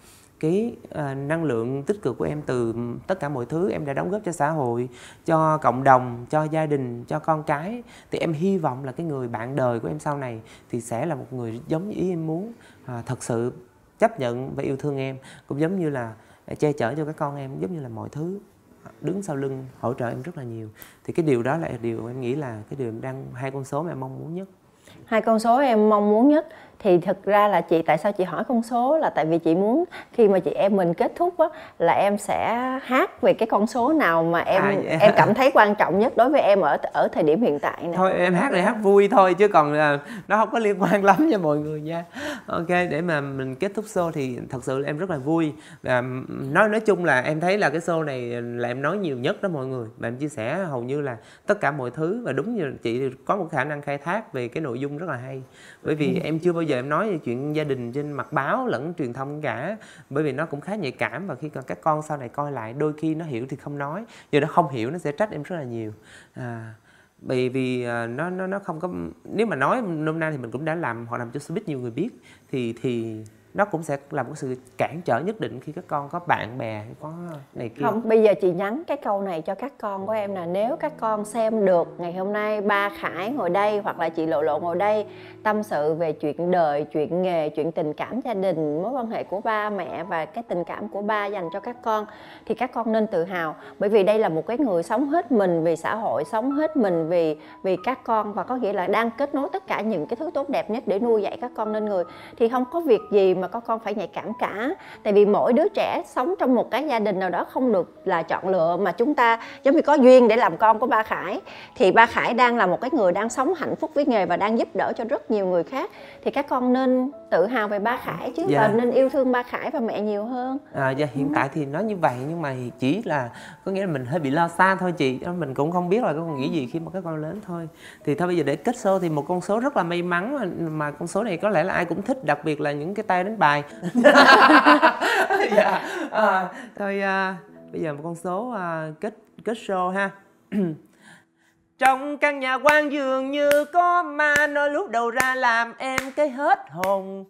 cái uh, năng lượng tích cực của em từ tất cả mọi thứ em đã đóng góp cho xã hội cho cộng đồng cho gia đình cho con cái thì em hy vọng là cái người bạn đời của em sau này thì sẽ là một người giống như ý em muốn. À, thật sự chấp nhận và yêu thương em cũng giống như là che chở cho các con em, giống như là mọi thứ, đứng sau lưng, hỗ trợ em rất là nhiều. Thì cái điều đó là điều em nghĩ là cái điều em đang, hai con số mà em mong muốn nhất. Hai con số em mong muốn nhất thì thực ra là chị tại sao chị hỏi con số là tại vì chị muốn khi mà chị em mình kết thúc á là em sẽ hát về cái con số nào mà em À, vậy? em cảm thấy quan trọng nhất đối với em ở ở thời điểm hiện tại này thôi em hát để hát vui thôi chứ còn là nó không có liên quan lắm nha mọi người nha. Ok để mà mình kết thúc show thì thật sự là em rất là vui. Và nói nói chung là em thấy là cái show này là em nói nhiều nhất đó mọi người. Và em chia sẻ hầu như là tất cả mọi thứ và đúng như chị thì có một khả năng khai thác về cái nội dung rất là hay. Bởi vì em chưa bao giờ em nói về chuyện gia đình trên mặt báo lẫn truyền thông cả bởi vì nó cũng khá nhạy cảm và khi còn các con sau này coi lại đôi khi nó hiểu thì không nói giờ nó không hiểu nó sẽ trách em rất là nhiều. À, bởi vì à, nó nó nó không có nếu mà nói nôm na thì mình cũng đã làm họ làm cho showbiz nhiều người biết thì thì nó cũng sẽ là một sự cản trở nhất định khi các con có bạn bè, có này kia. Không, bây giờ chị nhắn cái câu này cho các con của em là nếu các con xem được ngày hôm nay ba khải ngồi đây hoặc là chị lộ lộ ngồi đây, tâm sự về chuyện đời, chuyện nghề, chuyện tình cảm gia đình, mối quan hệ của ba mẹ và cái tình cảm của ba dành cho các con, thì các con nên tự hào. Bởi vì đây là một cái người sống hết mình vì xã hội, sống hết mình vì vì các con và có nghĩa là đang kết nối tất cả những cái thứ tốt đẹp nhất để nuôi dạy các con nên người. Thì không có việc gì mà các con phải nhạy cảm cả. Tại vì mỗi đứa trẻ sống trong một cái gia đình nào đó không được là chọn lựa mà chúng ta giống như có duyên để làm con của ba khải. Thì ba khải đang là một cái người đang sống hạnh phúc với nghề và đang giúp đỡ cho rất nhiều người khác. Thì các con nên tự hào về ba khải chứ Dạ. và nên yêu thương ba khải và mẹ nhiều hơn. À, dạ, hiện tại thì nói như vậy nhưng mà chỉ là có nghĩa là mình hơi bị lo xa thôi chị. Mình cũng không biết là con nghĩ gì khi mà các con lớn thôi. Thì thôi bây giờ để kết show thì một con số rất là may mắn mà, mà con số này có lẽ là ai cũng thích đặc biệt là những cái tay đánh bài. Dạ. À, thôi à, bây giờ một con số à, kết kết show ha. Trong căn nhà quan dường như có ma nó lúc đầu ra làm em cái hết hồn.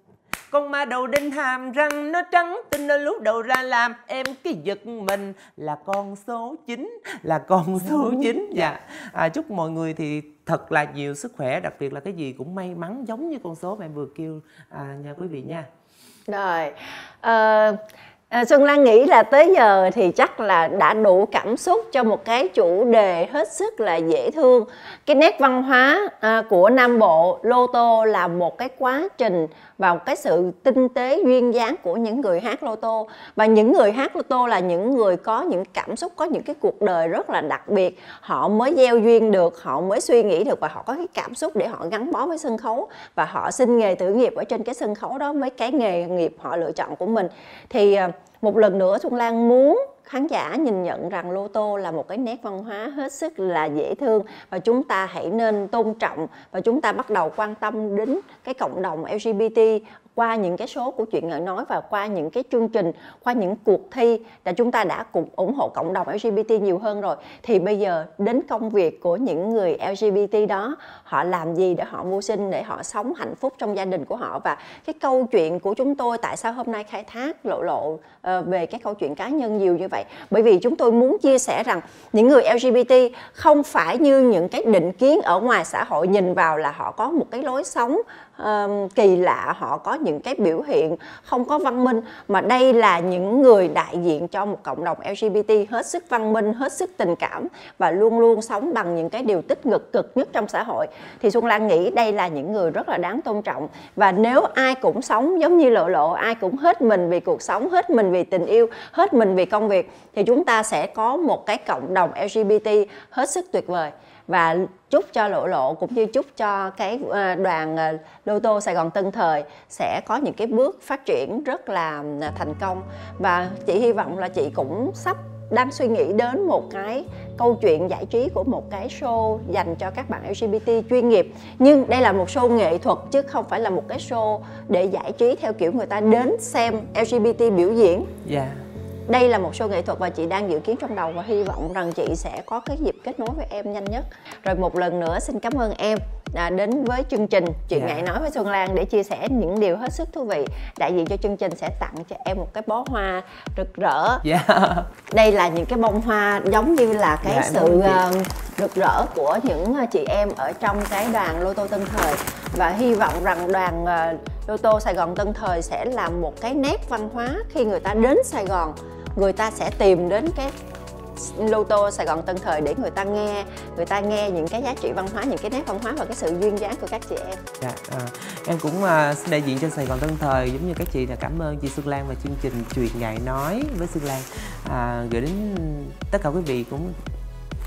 Con ma đầu đinh hàm răng nó trắng tinh nó lúc đầu ra làm em cái giật mình. Là con số 9 là con số 9 dạ. À, chúc mọi người thì thật là nhiều sức khỏe đặc biệt là cái gì cũng may mắn giống như con số mà em vừa kêu à, nha quý vị nha rồi, ờ, à, Xuân Lan nghĩ là tới giờ thì chắc là đã đủ cảm xúc cho một cái chủ đề hết sức là dễ thương. Cái nét văn hóa à, của Nam Bộ, Lô Tô là một cái quá trình và một cái sự tinh tế duyên dáng của những người hát Lô Tô. Và những người hát Lô Tô là những người có những cảm xúc, có những cái cuộc đời rất là đặc biệt. Họ mới gieo duyên được, họ mới suy nghĩ được và họ có cái cảm xúc để họ gắn bó với sân khấu và họ xin nghề tử nghiệp ở trên cái sân khấu đó với cái nghề nghiệp họ lựa chọn của mình thì à, một lần nữa Xuân Lan muốn khán giả nhìn nhận rằng lô tô là một cái nét văn hóa hết sức là dễ thương và chúng ta hãy nên tôn trọng và chúng ta bắt đầu quan tâm đến cái cộng đồng LGBT qua những cái số của chuyện ngợi nói và qua những cái chương trình, qua những cuộc thi là chúng ta đã cùng ủng hộ cộng đồng LGBT nhiều hơn rồi. Thì bây giờ đến công việc của những người LGBT đó, họ làm gì để họ mưu sinh, để họ sống hạnh phúc trong gia đình của họ? Và cái câu chuyện của chúng tôi, tại sao hôm nay khai thác lộ lộ ờ, về cái câu chuyện cá nhân nhiều như vậy? Bởi vì chúng tôi muốn chia sẻ rằng những người LGBT không phải như những cái định kiến ở ngoài xã hội nhìn vào là họ có một cái lối sống um, kỳ lạ họ có những cái biểu hiện không có văn minh mà đây là những người đại diện cho một cộng đồng LGBT hết sức văn minh hết sức tình cảm và luôn luôn sống bằng những cái điều tích cực cực nhất trong xã hội. Thì Xuân Lan nghĩ đây là những người rất là đáng tôn trọng. Và nếu ai cũng sống giống như lộ lộ ai cũng hết mình vì cuộc sống hết mình vì tình yêu hết mình vì công việc thì chúng ta sẽ có một cái cộng đồng LGBT hết sức tuyệt vời và chúc cho lộ lộ cũng như chúc cho cái ờ, đoàn ờ, lô tô Sài Gòn Tân Thời sẽ có những cái bước phát triển rất là ờ, thành công. Và chị hy vọng là chị cũng sắp đang suy nghĩ đến một cái câu chuyện giải trí của một cái show dành cho các bạn LGBT chuyên nghiệp. Nhưng đây là một show nghệ thuật chứ không phải là một cái show để giải trí theo kiểu người ta đến xem LGBT biểu diễn. Yeah dạ đây là một show nghệ thuật và chị đang dự kiến trong đầu và hy vọng rằng chị sẽ có cái dịp kết nối với em nhanh nhất. Rồi một lần nữa, xin cảm ơn em đã đến với chương trình chuyện yeah. Dạ. ngại nói với Xuân Lan để chia sẻ những điều hết sức thú vị đại diện cho chương trình sẽ tặng cho em một cái bó hoa rực rỡ yeah. Dạ. đây là những cái bông hoa giống như là cái yeah, dạ, sự uh, rực rỡ của những ờ, chị em ở trong cái đoàn Lô Tô Tân Thời và hy vọng rằng đoàn uh, Lô Tô Sài Gòn Tân Thời sẽ là một cái nét văn hóa khi người ta đến Sài Gòn người ta sẽ tìm đến cái lô tô Sài Gòn Tân Thời để người ta nghe người ta nghe những cái giá trị văn hóa những cái nét văn hóa và cái sự duyên dáng của các chị em. Dạ, à, em cũng uh, xin đại diện cho Sài Gòn Tân Thời giống như các chị là cảm ơn chị Xuân Lan và chương trình chuyện ngày nói với Xuân Lan à, gửi đến tất cả quý vị cũng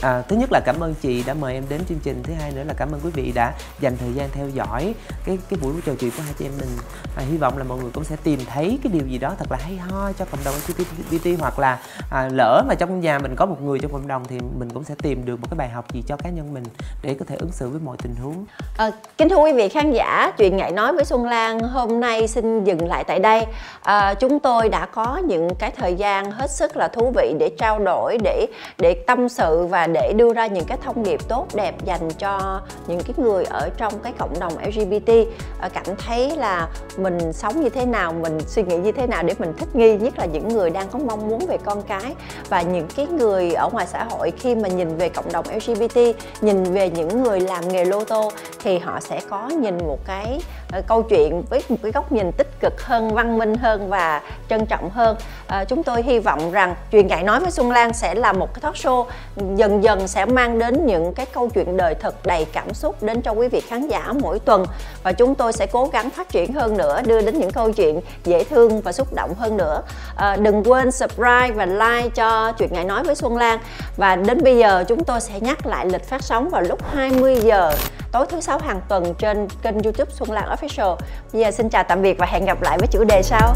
À, thứ nhất là cảm ơn chị đã mời em đến chương trình. Thứ hai nữa là cảm ơn quý vị đã dành thời gian theo dõi cái cái buổi trò chuyện của hai chị em mình. À, hy vọng là mọi người cũng sẽ tìm thấy cái điều gì đó thật là hay ho cho cộng đồng LGBT hoặc là à, lỡ mà trong nhà mình có một người trong cộng đồng thì mình cũng sẽ tìm được một cái bài học gì cho cá nhân mình để có thể ứng xử với mọi tình huống. À, kính thưa quý vị khán giả chuyện ngại nói với Xuân Lan hôm nay xin dừng lại tại đây. À, chúng tôi đã có những cái thời gian hết sức là thú vị để trao đổi để để tâm sự và để đưa ra những cái thông điệp tốt, đẹp dành cho những cái người ở trong cái cộng đồng LGBT ờ, cảm thấy là mình sống như thế nào, mình suy nghĩ như thế nào để mình thích nghi nhất là những người đang có mong muốn về con cái. Và những cái người ở ngoài xã hội khi mà nhìn về cộng đồng LGBT nhìn về những người làm nghề lô tô thì họ sẽ có nhìn một cái Ờ, câu chuyện với một cái góc nhìn tích cực hơn văn minh hơn và trân trọng hơn. À, chúng tôi hy vọng rằng truyền dạy nói với Xuân Lan sẽ là một cái talk show dần dần sẽ mang đến những cái câu chuyện đời thật đầy cảm xúc đến cho quý vị khán giả mỗi tuần. Và chúng tôi sẽ cố gắng phát triển hơn nữa đưa đến những câu chuyện dễ thương và xúc động hơn nữa. À, đừng quên subscribe và like cho chuyện ngại nói với Xuân Lan. Và đến bây giờ chúng tôi sẽ nhắc lại lịch phát sóng vào lúc 20 giờ tối thứ sáu hàng tuần trên kênh youtube Xuân Lan Official. Bây giờ xin chào tạm biệt và hẹn gặp lại với chủ đề sau.